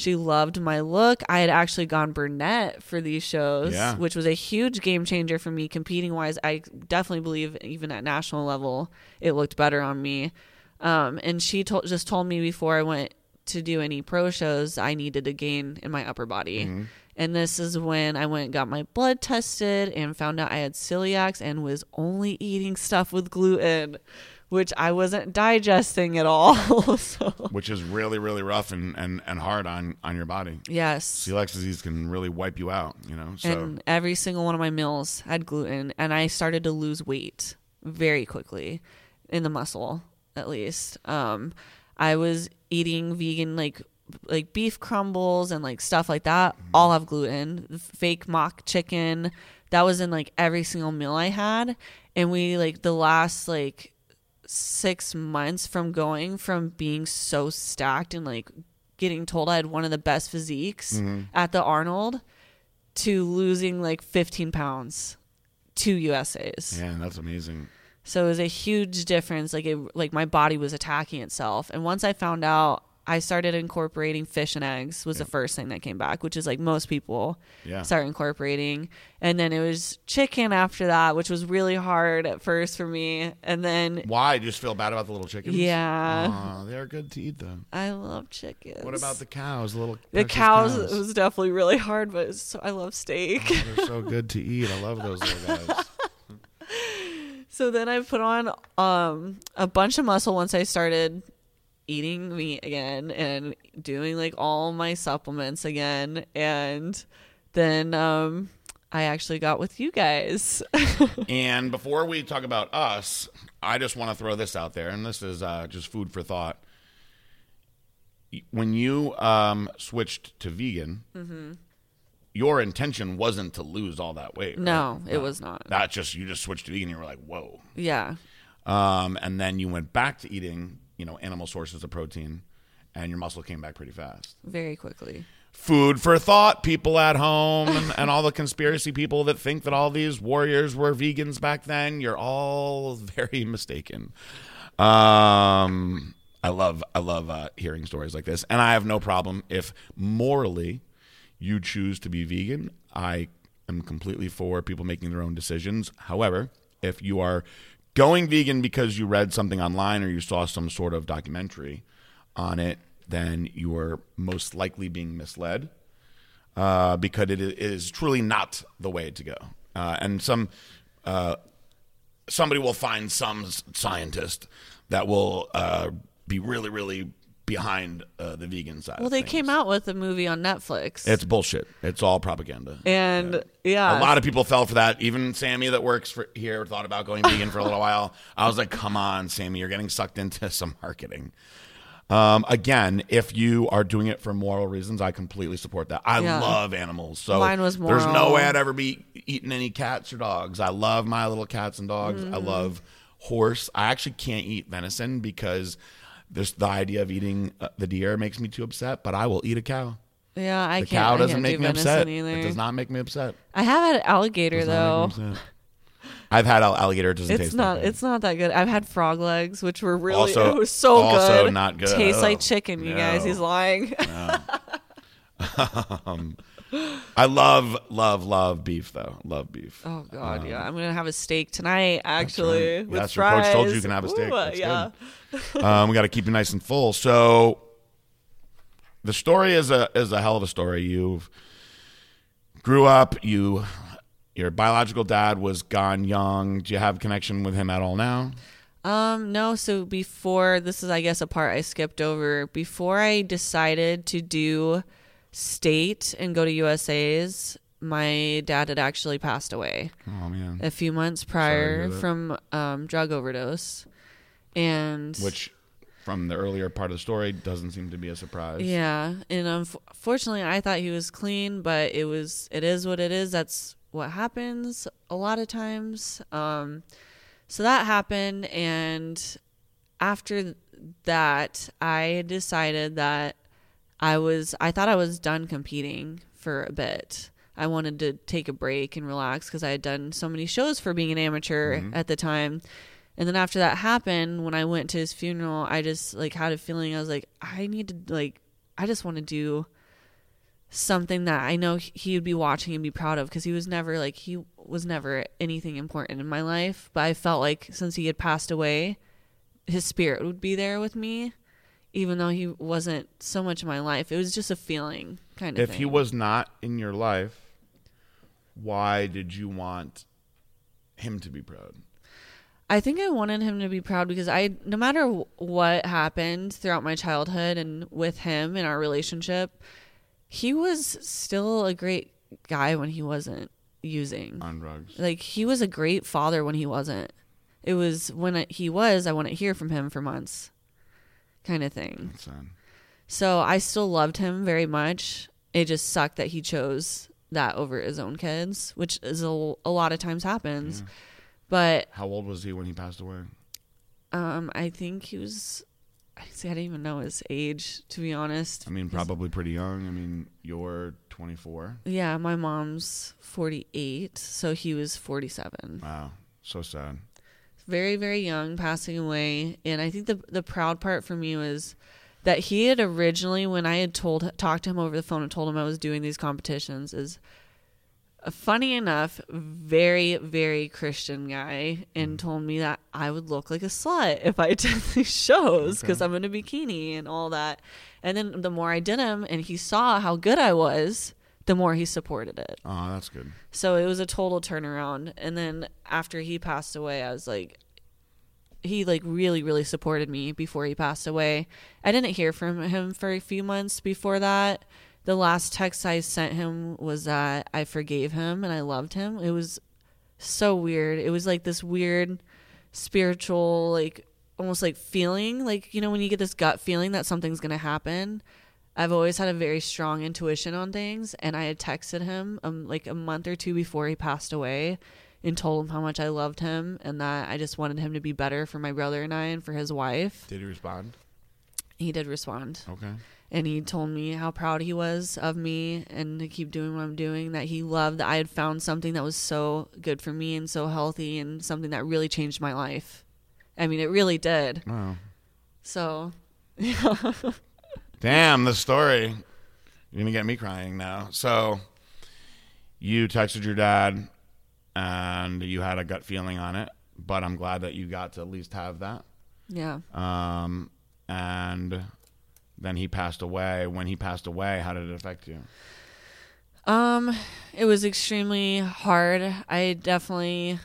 She loved my look. I had actually gone brunette for these shows, Yeah. which was a huge game changer for me competing wise. I definitely believe even at national level, it looked better on me. Um, and she told just told me before I went to do any pro shows, I needed to gain in my upper body. And this is when I went and got my blood tested and found out I had celiacs and was only eating stuff with gluten, which I wasn't digesting at all. [LAUGHS] so, Which is really, really rough and, and, and hard on, on your body. yes. Celiac disease can really wipe you out, you know? So And every single one of my meals had gluten, and I started to lose weight very quickly in the muscle, at least. Um, I was eating vegan like like beef crumbles and like stuff like that all have gluten. Fake mock chicken that was in like every single meal I had, and we like the last like six months from going from being so stacked and like getting told I had one of the best physiques mm-hmm. at the Arnold to losing like 15 pounds to USA's. Yeah, that's amazing. So it was a huge difference. Like it, like my body was attacking itself. And once I found out, I started incorporating fish and eggs was the first thing that came back, which is like most people Yeah. start incorporating. And then it was chicken after that, which was really hard at first for me. And then Why? Just feel bad about the little chickens? Yeah. They're good to eat though. I love chickens. What about the cows? The little the cows? cows? Was definitely really hard, but so, I love steak. Oh, they're so good to eat. I love those little guys. [LAUGHS] So then I put on um a bunch of muscle once I started eating meat again and doing like all my supplements again and then um I actually got with you guys. [LAUGHS] And before we talk about us, I just want to throw this out there, and this is uh, just food for thought. When you um, switched to vegan, Mm-hmm. your intention wasn't to lose all that weight. right? no, it was not. That just you just switched to vegan. You were like, whoa. Yeah. Um, and then you went back to eating, you know, animal sources of protein, and your muscle came back pretty fast. Very quickly. Food for thought, people at home, and, and all the conspiracy people that think that all these warriors were vegans back then. You're all very [LAUGHS] mistaken. Um, I love, I love uh, hearing stories like this, and I have no problem if morally you choose to be vegan. I am completely for people making their own decisions. However, if you are going vegan because you read something online or you saw some sort of documentary on it, then you are most likely being misled uh, because it is truly not the way to go. Uh, and some uh, somebody will find some scientist that will uh, be really, really behind uh, the vegan side. Well, they things. came out with a movie on Netflix. It's bullshit. It's all propaganda. and yeah. A lot of people fell for that. Even Sammy, that works for here, thought about going vegan for a little [LAUGHS] while. I was like, "Come on, Sammy, you're getting sucked into [LAUGHS] some marketing." Um, again, if you are doing it for moral reasons, I completely support that. I Yeah. love animals, so Mine was there's no way I'd ever be eating any cats or dogs. I love my little cats and dogs. Mm-hmm. I love horse. I actually can't eat venison because this the idea of eating uh, the deer makes me too upset. But I will eat a cow. yeah, I The can't. cow I doesn't can't make do me venison upset. Either. It does not make me upset. I have had alligator Does not though. make me upset. I've had al- alligator. It doesn't It's taste not. that good. It's not that good. I've had frog legs, which were really. Also- [LAUGHS] it was so also good. not good. Tastes like Oh, chicken. You guys. no. He's lying. [LAUGHS] [LAUGHS] I love, love, love beef though. Love beef. oh God, yeah. I'm gonna have a steak tonight. Actually, that's right. with fries. coach told you you can have a steak. Ooh, yeah. [LAUGHS] um, we got to keep you nice and full. So, the story is a is a hell of a story. You've grew up. You your biological dad was gone young. Do you have connection with him at all now? Um, no, so before this is I guess a part I skipped over. Before I decided to do state and go to USA's, my dad had actually passed away Oh man, a few months prior from um, drug overdose. And which from the earlier part of the story doesn't seem to be a surprise. Yeah, and unfortunately, I thought he was clean, but it was it is what it is. That's what happens a lot of times. Um, so that happened, and after that, I decided that I was I thought I was done competing for a bit. I wanted to take a break and relax because I had done so many shows for being an amateur mm-hmm. at the time. And then after that happened, when I went to his funeral, I just like had a feeling I was like, I need to like, I just want to do something that I know he would be watching and be proud of because he was never like he was never anything important in my life. But I felt like since he had passed away, his spirit would be there with me, even though he wasn't so much in my life. It was just a feeling kind of. If thing. he was not in your life, why did you want him to be proud? I think I wanted him to be proud because I, no matter what happened throughout my childhood and with him in our relationship, he was still a great guy when he wasn't using. on drugs. Like he was a great father when he wasn't. It was when it, he was, I wouldn't hear from him for months, kind of thing. That's sad. So I still loved him very much. It just sucked that he chose that over his own kids, which is a, a lot of times happens. Yeah. But How old was he when he passed away? um, I think he was. I see. I didn't even know his age, to be honest. I mean, probably pretty young. I mean, you're 24. Yeah, my mom's forty-eight, so he was forty-seven. Wow, so sad. Very very young passing away. And i think the the proud part for me was that he had originally when i had told talked to him over the phone and told him i was doing these competitions is a funny enough very very christian guy and mm. told me that i would look like a slut if i [LAUGHS] did these shows because Okay. i'm in a bikini and all that. And then the more i did him and he saw how good i was the more he supported it Oh, that's good. so it was a total turnaround. And then after he passed away, I was like, he like really, really supported me before he passed away. I didn't hear from him for a few months before that. The last text I sent him was that I forgave him and I loved him. It was so weird. It was like this weird spiritual, like almost like feeling, like, you know, when you get this gut feeling that something's going to happen. I've always had a very strong intuition on things, and I had texted him um, like a month or two before he passed away and told him how much I loved him and that I just wanted him to be better for my brother and I and for his wife. Did he respond? He did respond, Okay. and he told me how proud he was of me and to keep doing what I'm doing, that he loved that I had found something that was so good for me and so healthy and something that really changed my life. I mean, it really did. Wow. So, [LAUGHS] Damn, the story. You're gonna get me crying now. So, you texted your dad, and you had a gut feeling on it. But I'm glad that you got to at least have that. yeah. Um, and then he passed away. When he passed away, how did it affect you? Um, it was extremely hard. I definitely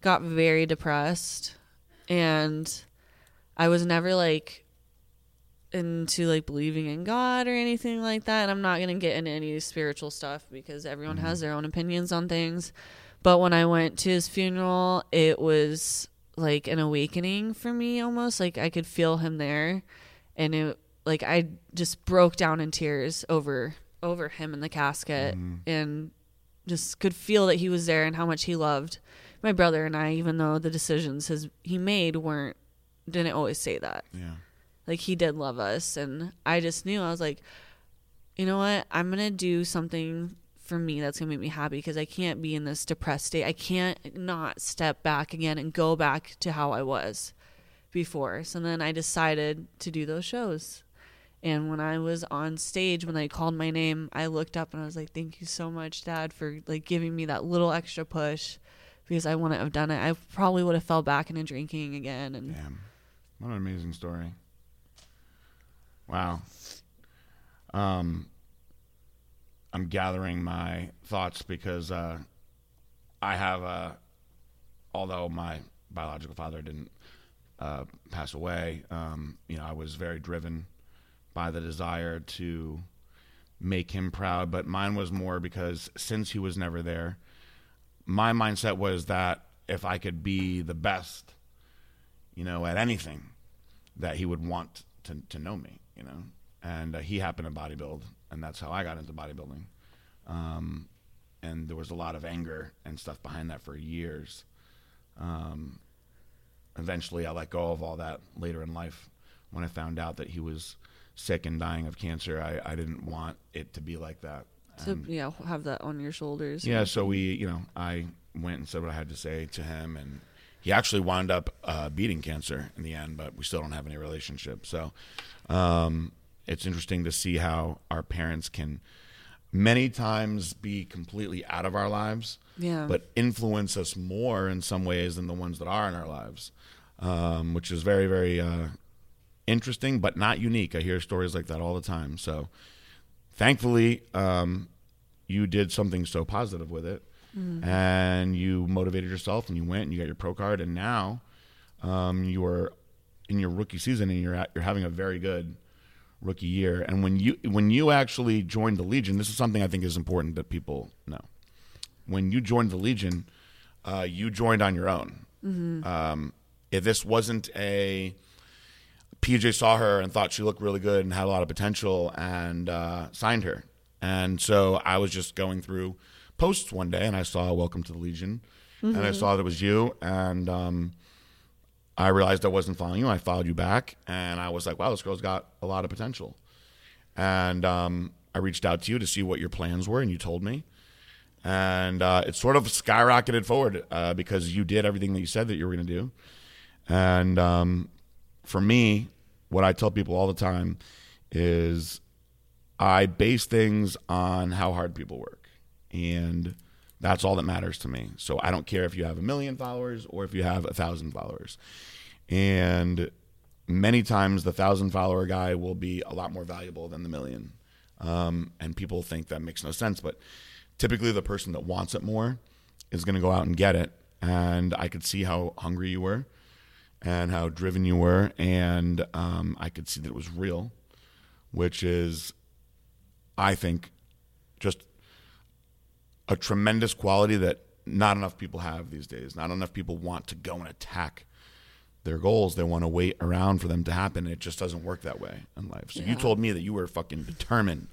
got very depressed and I was never like into like believing in God or anything like that. And I'm not going to get into any spiritual stuff because everyone has mm-hmm. their own opinions on things. But when I went to his funeral, it was like an awakening for me almost. Like I could feel him there and it like I just broke down in tears over over him in the casket mm-hmm. and just could feel that he was there and how much he loved my brother and I even though the decisions his he made weren't didn't always say that Yeah. Like he did love us and I just knew I was like you know what I'm to do something for me that's to make me happy because I can't be in this depressed state I can't not step back again and go back to how I was before so then I decided to do those shows and when I was on stage, when they called my name, I looked up and I was like, "Thank you so much, Dad, for like giving me that little extra push." Because I wouldn't have done it. I probably would have fell back into drinking again. And Damn. What an amazing story. Wow. Um, I'm gathering my thoughts because uh, I have a, although my biological father didn't uh, pass away, um, you know, I was very driven by the desire to make him proud, but mine was more because since he was never there, my mindset was that if I could be the best, you know, at anything, that he would want to, to know me, you know. And uh, he happened to bodybuild, and that's how I got into bodybuilding. Um, and there was a lot of anger and stuff behind that for years. Um, eventually, I let go of all that later in life when I found out that he was sick and dying of cancer. I, I didn't want it to be like that. And- yeah, have that on your shoulders. yeah, so we, you know, I went and said what I had to say to him, and he actually wound up uh, beating cancer in the end, but we still don't have any relationship. So um, it's interesting to see how our parents can many times be completely out of our lives, Yeah. but influence us more in some ways than the ones that are in our lives, um, which is very, very uh, interesting, but not unique. I hear stories like that all the time. So thankfully, um, you did something so positive with it, and you motivated yourself, and you went and you got your pro card, and now um, you are in your rookie season, and you're at, you're having a very good rookie year. And when you when you actually joined the Legion, this is something I think is important that people know. When you joined the Legion, uh, you joined on your own. Um, if this wasn't a PJ saw her and thought she looked really good and had a lot of potential and uh, signed her. And so I was just going through posts one day and I saw Welcome to the Legion and I saw that it was you and um, I realized I wasn't following you. I followed you back and I was like, wow, this girl's got a lot of potential. And um, I reached out to you to see what your plans were and you told me. And uh, it sort of skyrocketed forward uh, because you did everything that you said that you were going to do. And um, for me, what I tell people all the time is I base things on how hard people work. And that's all that matters to me. So I don't care if you have a million followers or if you have a thousand followers. And many times the thousand follower guy will be a lot more valuable than the million. Um, and people think that makes no sense. But typically, the person that wants it more is going to go out and get it. And I could see how hungry you were and how driven you were. And um, I could see that it was real, which is, I think, just a tremendous quality that not enough people have these days. Not enough people want to go and attack their goals. They want to wait around for them to happen. It just doesn't work that way in life. So you told me that you were fucking determined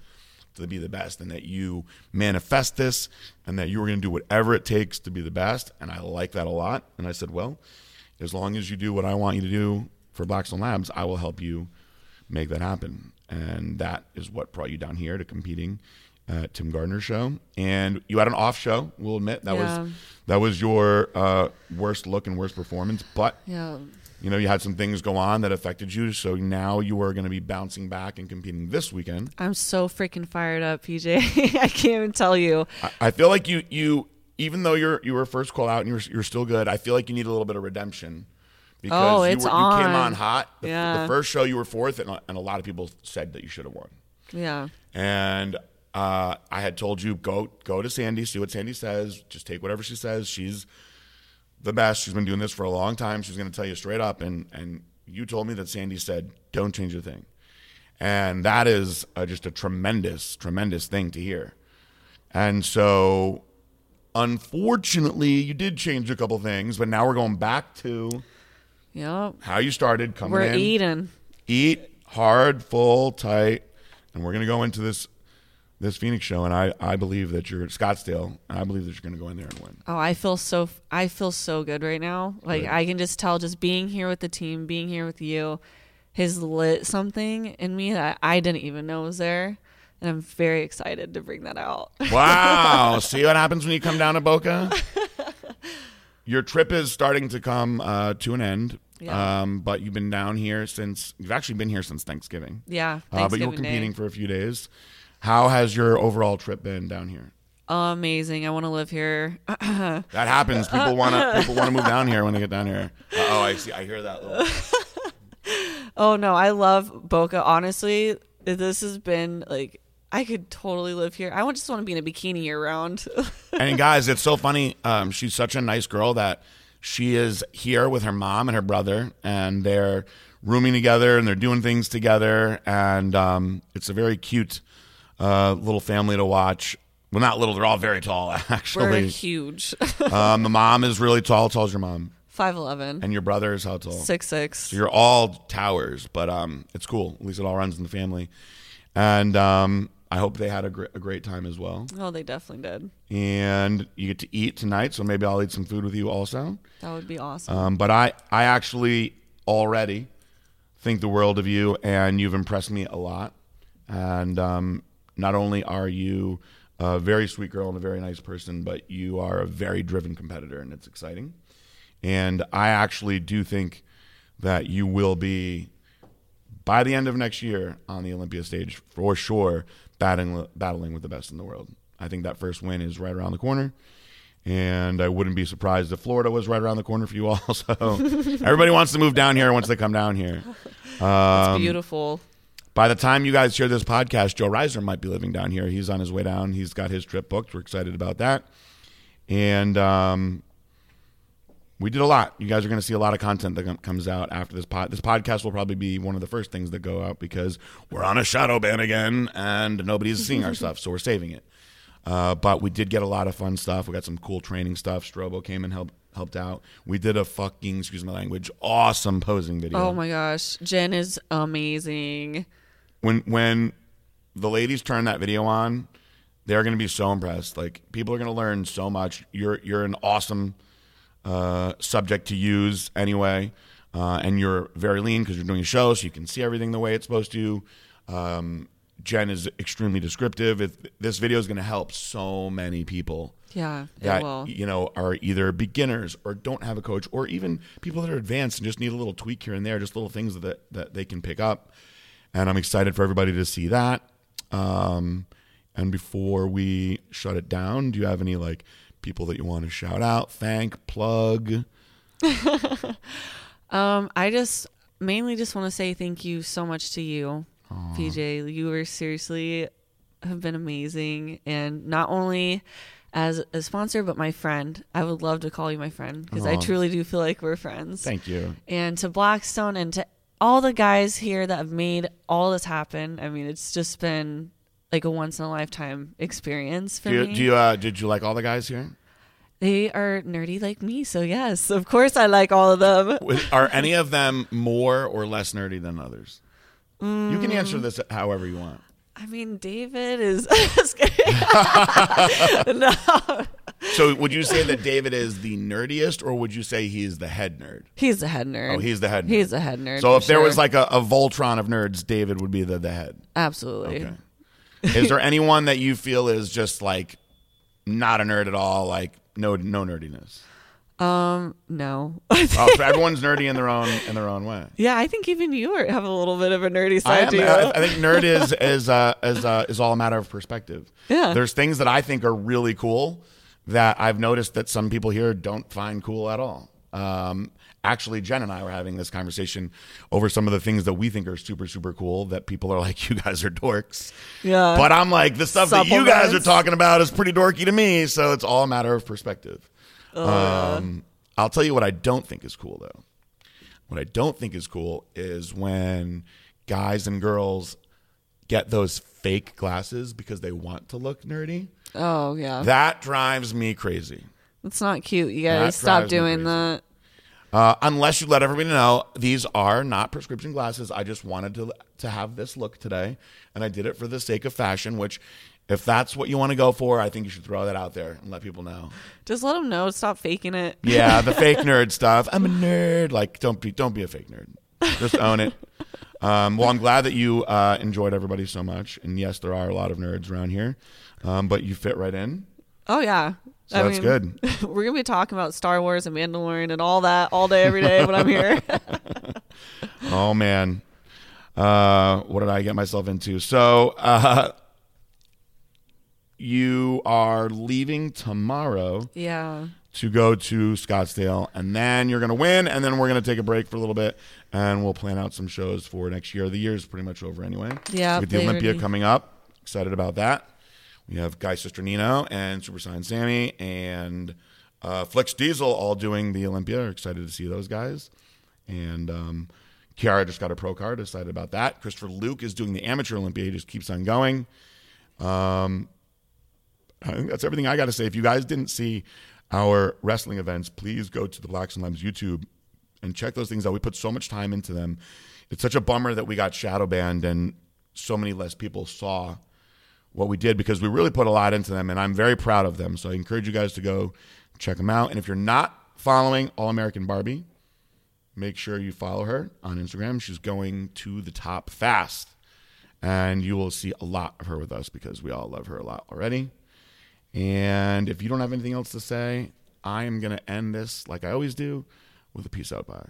to be the best and that you manifest this and that you were going to do whatever it takes to be the best. And I like that a lot. And I said, well, as long as you do what I want you to do for Blackstone Labs, I will help you make that happen. And that is what brought you down here to competing at Tim Gardner show. And you had an off show. We'll admit that Yeah. was that was your uh, worst look and worst performance. But Yeah. you know you had some things go on that affected you. So now you are going to be bouncing back and competing this weekend. I'm so freaking fired up, PJ. [LAUGHS] I can't even tell you. I, I feel like you you even though you're you were first called out and you're you're still good. I feel like you need a little bit of redemption. Because Oh, you, were, you came on. hot. The, Yeah. the first show you were fourth, and, a- and a lot of people said that you should have won. Yeah. And uh, I had told you go go to Sandy, see what Sandy says. Just take whatever she says. She's the best. She's been doing this for a long time. She's going to tell you straight up. And and you told me that Sandy said don't change a thing, and that is uh, just a tremendous tremendous thing to hear. And so, unfortunately, you did change a couple things, but now we're going back to Yep. how you started coming We're in eating. eat hard, full, tight, and we're gonna go into this this Phoenix show, and I I believe that you're Scottsdale, and I believe that you're gonna go in there and win. Oh, I feel so I feel so good right now. Like. I can just tell just being here with the team, being here with you has lit something in me that I didn't even know was there. And I'm very excited to bring that out. Wow! [LAUGHS] See what happens when you come down to Boca. [LAUGHS] Your trip is starting to come uh, to an end, Yeah. um, but you've been down here since you've actually been here since Thanksgiving. yeah. Uh, but you were competing Day. for a few days. How has your overall trip been down here? Amazing. I want to live here. [LAUGHS] That happens. People want to people want to move down here when they get down here. Oh, I see. I hear that. Little... [LAUGHS] Oh no, I love Boca. Honestly, this has been like I could totally live here. I just want to be in a bikini year round. [LAUGHS] And guys, it's so funny. Um, she's such a nice girl that she is here with her mom and her brother, and they're rooming together and they're doing things together, and um, it's a very cute uh, little family to watch. Well, not little; they're all very tall, [LAUGHS] actually. We're huge. [LAUGHS] um, the mom is really tall. How tall is your mom? Five eleven. And your brother is how tall? Six six. So you're all towers, but um, it's cool. At least it all runs in the family, and um, I hope they had a, gr- a great time as well. Oh, they definitely did. And you get to eat tonight, so maybe I'll eat some food with you also. That would be awesome. Um, but I, I actually already think the world of you, and you've impressed me a lot. And um, not only are you a very sweet girl and a very nice person, but you are a very driven competitor, and it's exciting. And I actually do think that you will be, by the end of next year, on the Olympia stage for sure, battling battling with the best in the world. I think that first win is right around the corner. And I wouldn't be surprised if Florida was right around the corner for you [LAUGHS] all. So everybody wants to move down here once they come down here. it's Um, beautiful. By the time you guys hear this podcast, Joe Reiser might be living down here. He's on his way down. He's got his trip booked. We're excited about that. And um, we did a lot. You guys are going to see a lot of content that comes out after this pod. This podcast will probably be one of the first things that go out because we're on a shadow ban again and nobody's seeing our [LAUGHS] stuff, so we're saving it. Uh, but we did get a lot of fun stuff. We got some cool training stuff. Strobo came and helped helped out. We did a fucking excuse my language awesome posing video. Oh my gosh, Jen is amazing. When when the ladies turn that video on, they're going to be so impressed. Like people are going to learn so much. You're you're an awesome uh, subject to use anyway, uh, and you're very lean because you're doing a show, so you can see everything the way it's supposed to. Um, Jen is extremely descriptive. If this video is going to help so many people Yeah, it that will. you know are either beginners or don't have a coach or even people that are advanced and just need a little tweak here and there just little things that that they can pick up and i'm excited for everybody to see that. Um, and before we shut it down do you have any like people that you want to shout out? Thank plug? [LAUGHS] Um, I just mainly just want to say thank you so much to you, PJ. You were seriously have been amazing, and not only as a sponsor, but my friend. I would love to call you my friend because I truly do feel like we're friends. thank you. And to Blackstone and to all the guys here that have made all this happen. I mean, it's just been like a once in a lifetime experience for do you, me. do you uh, did you like all the guys here they are nerdy like me, so yes, of course I like all of them. [LAUGHS] Are any of them more or less nerdy than others you can answer this however you want I mean, David is. [LAUGHS] [LAUGHS] no, so would you say that david is the nerdiest or would you say he's the head nerd he's the head nerd. Oh, he's the head. Nerd. He's the head nerd. So if there was like a, a Voltron of nerds, David would be the, the head. absolutely, Okay. [LAUGHS] is there anyone that you feel is just like not a nerd at all? Like no no nerdiness. um, no, Oh, so everyone's nerdy in their own in their own way. yeah, I think even you are, have a little bit of a nerdy I, side am, to you. I, I think nerd is is uh, is uh, is all a matter of perspective. [LAUGHS] Yeah. There's things that I think are really cool that I've noticed that some people here don't find cool at all. Um, actually, Jen and I were having this conversation over some of the things that we think are super super cool that people are [LAUGHS] like, "You guys are dorks." yeah, But I'm like, the stuff that you guys are talking about is pretty dorky to me. So it's all a matter of perspective. Oh, um, I'll tell you what I don't think is cool, though. What I don't think is cool is when guys and girls get those fake glasses because they want to look nerdy. Oh yeah, That drives me crazy. that's not cute. You That gotta stop drives me doing crazy. that. Uh, unless you let everybody know these are not prescription glasses. I just wanted to to have this look today, and I did it for the sake of fashion. Which, if that's what you want to go for, I think you should throw that out there and let people know. Just let them know. Stop faking it. Yeah, the [LAUGHS] fake nerd stuff. I'm a nerd. Like, don't be don't be a fake nerd. Just own it. Um, well, I'm glad that you uh, enjoyed everybody so much. And yes, there are a lot of nerds around here, um, but you fit right in. Oh yeah, So that's good. [LAUGHS] We're gonna be talking about Star Wars and Mandalorian and all that all day, every day when I'm here. [LAUGHS] Oh man, uh, what did I get myself into? So uh, you are leaving tomorrow yeah. to go to Scottsdale, and then you're gonna win, and then we're gonna take a break for a little bit, and we'll plan out some shows for next year. The year's pretty much over anyway. Yeah, with the Olympia already- coming up, excited about that. We have Guy Cisternino and Super Saiyan Sammy and uh, Flex Diesel all doing the Olympia. Excited to see those guys. And um, Kiara just got a pro card. Excited about that. Christopher Luke is doing the amateur Olympia. He just keeps on going. Um, I think that's everything I got to say. If you guys didn't see our wrestling events, please go to the Blacks and Lambs YouTube and check those things out. We put so much time into them. It's such a bummer that we got shadow banned and so many less people saw what we did because we really put a lot into them and I'm very proud of them. So I encourage you guys to go check them out. And if you're not following All American Barbie, make sure you follow her on Instagram. She's going to the top fast. And you will see a lot of her with us because we all love her a lot already. And if you don't have anything else to say, I am going to end this like I always do with a peace out bye.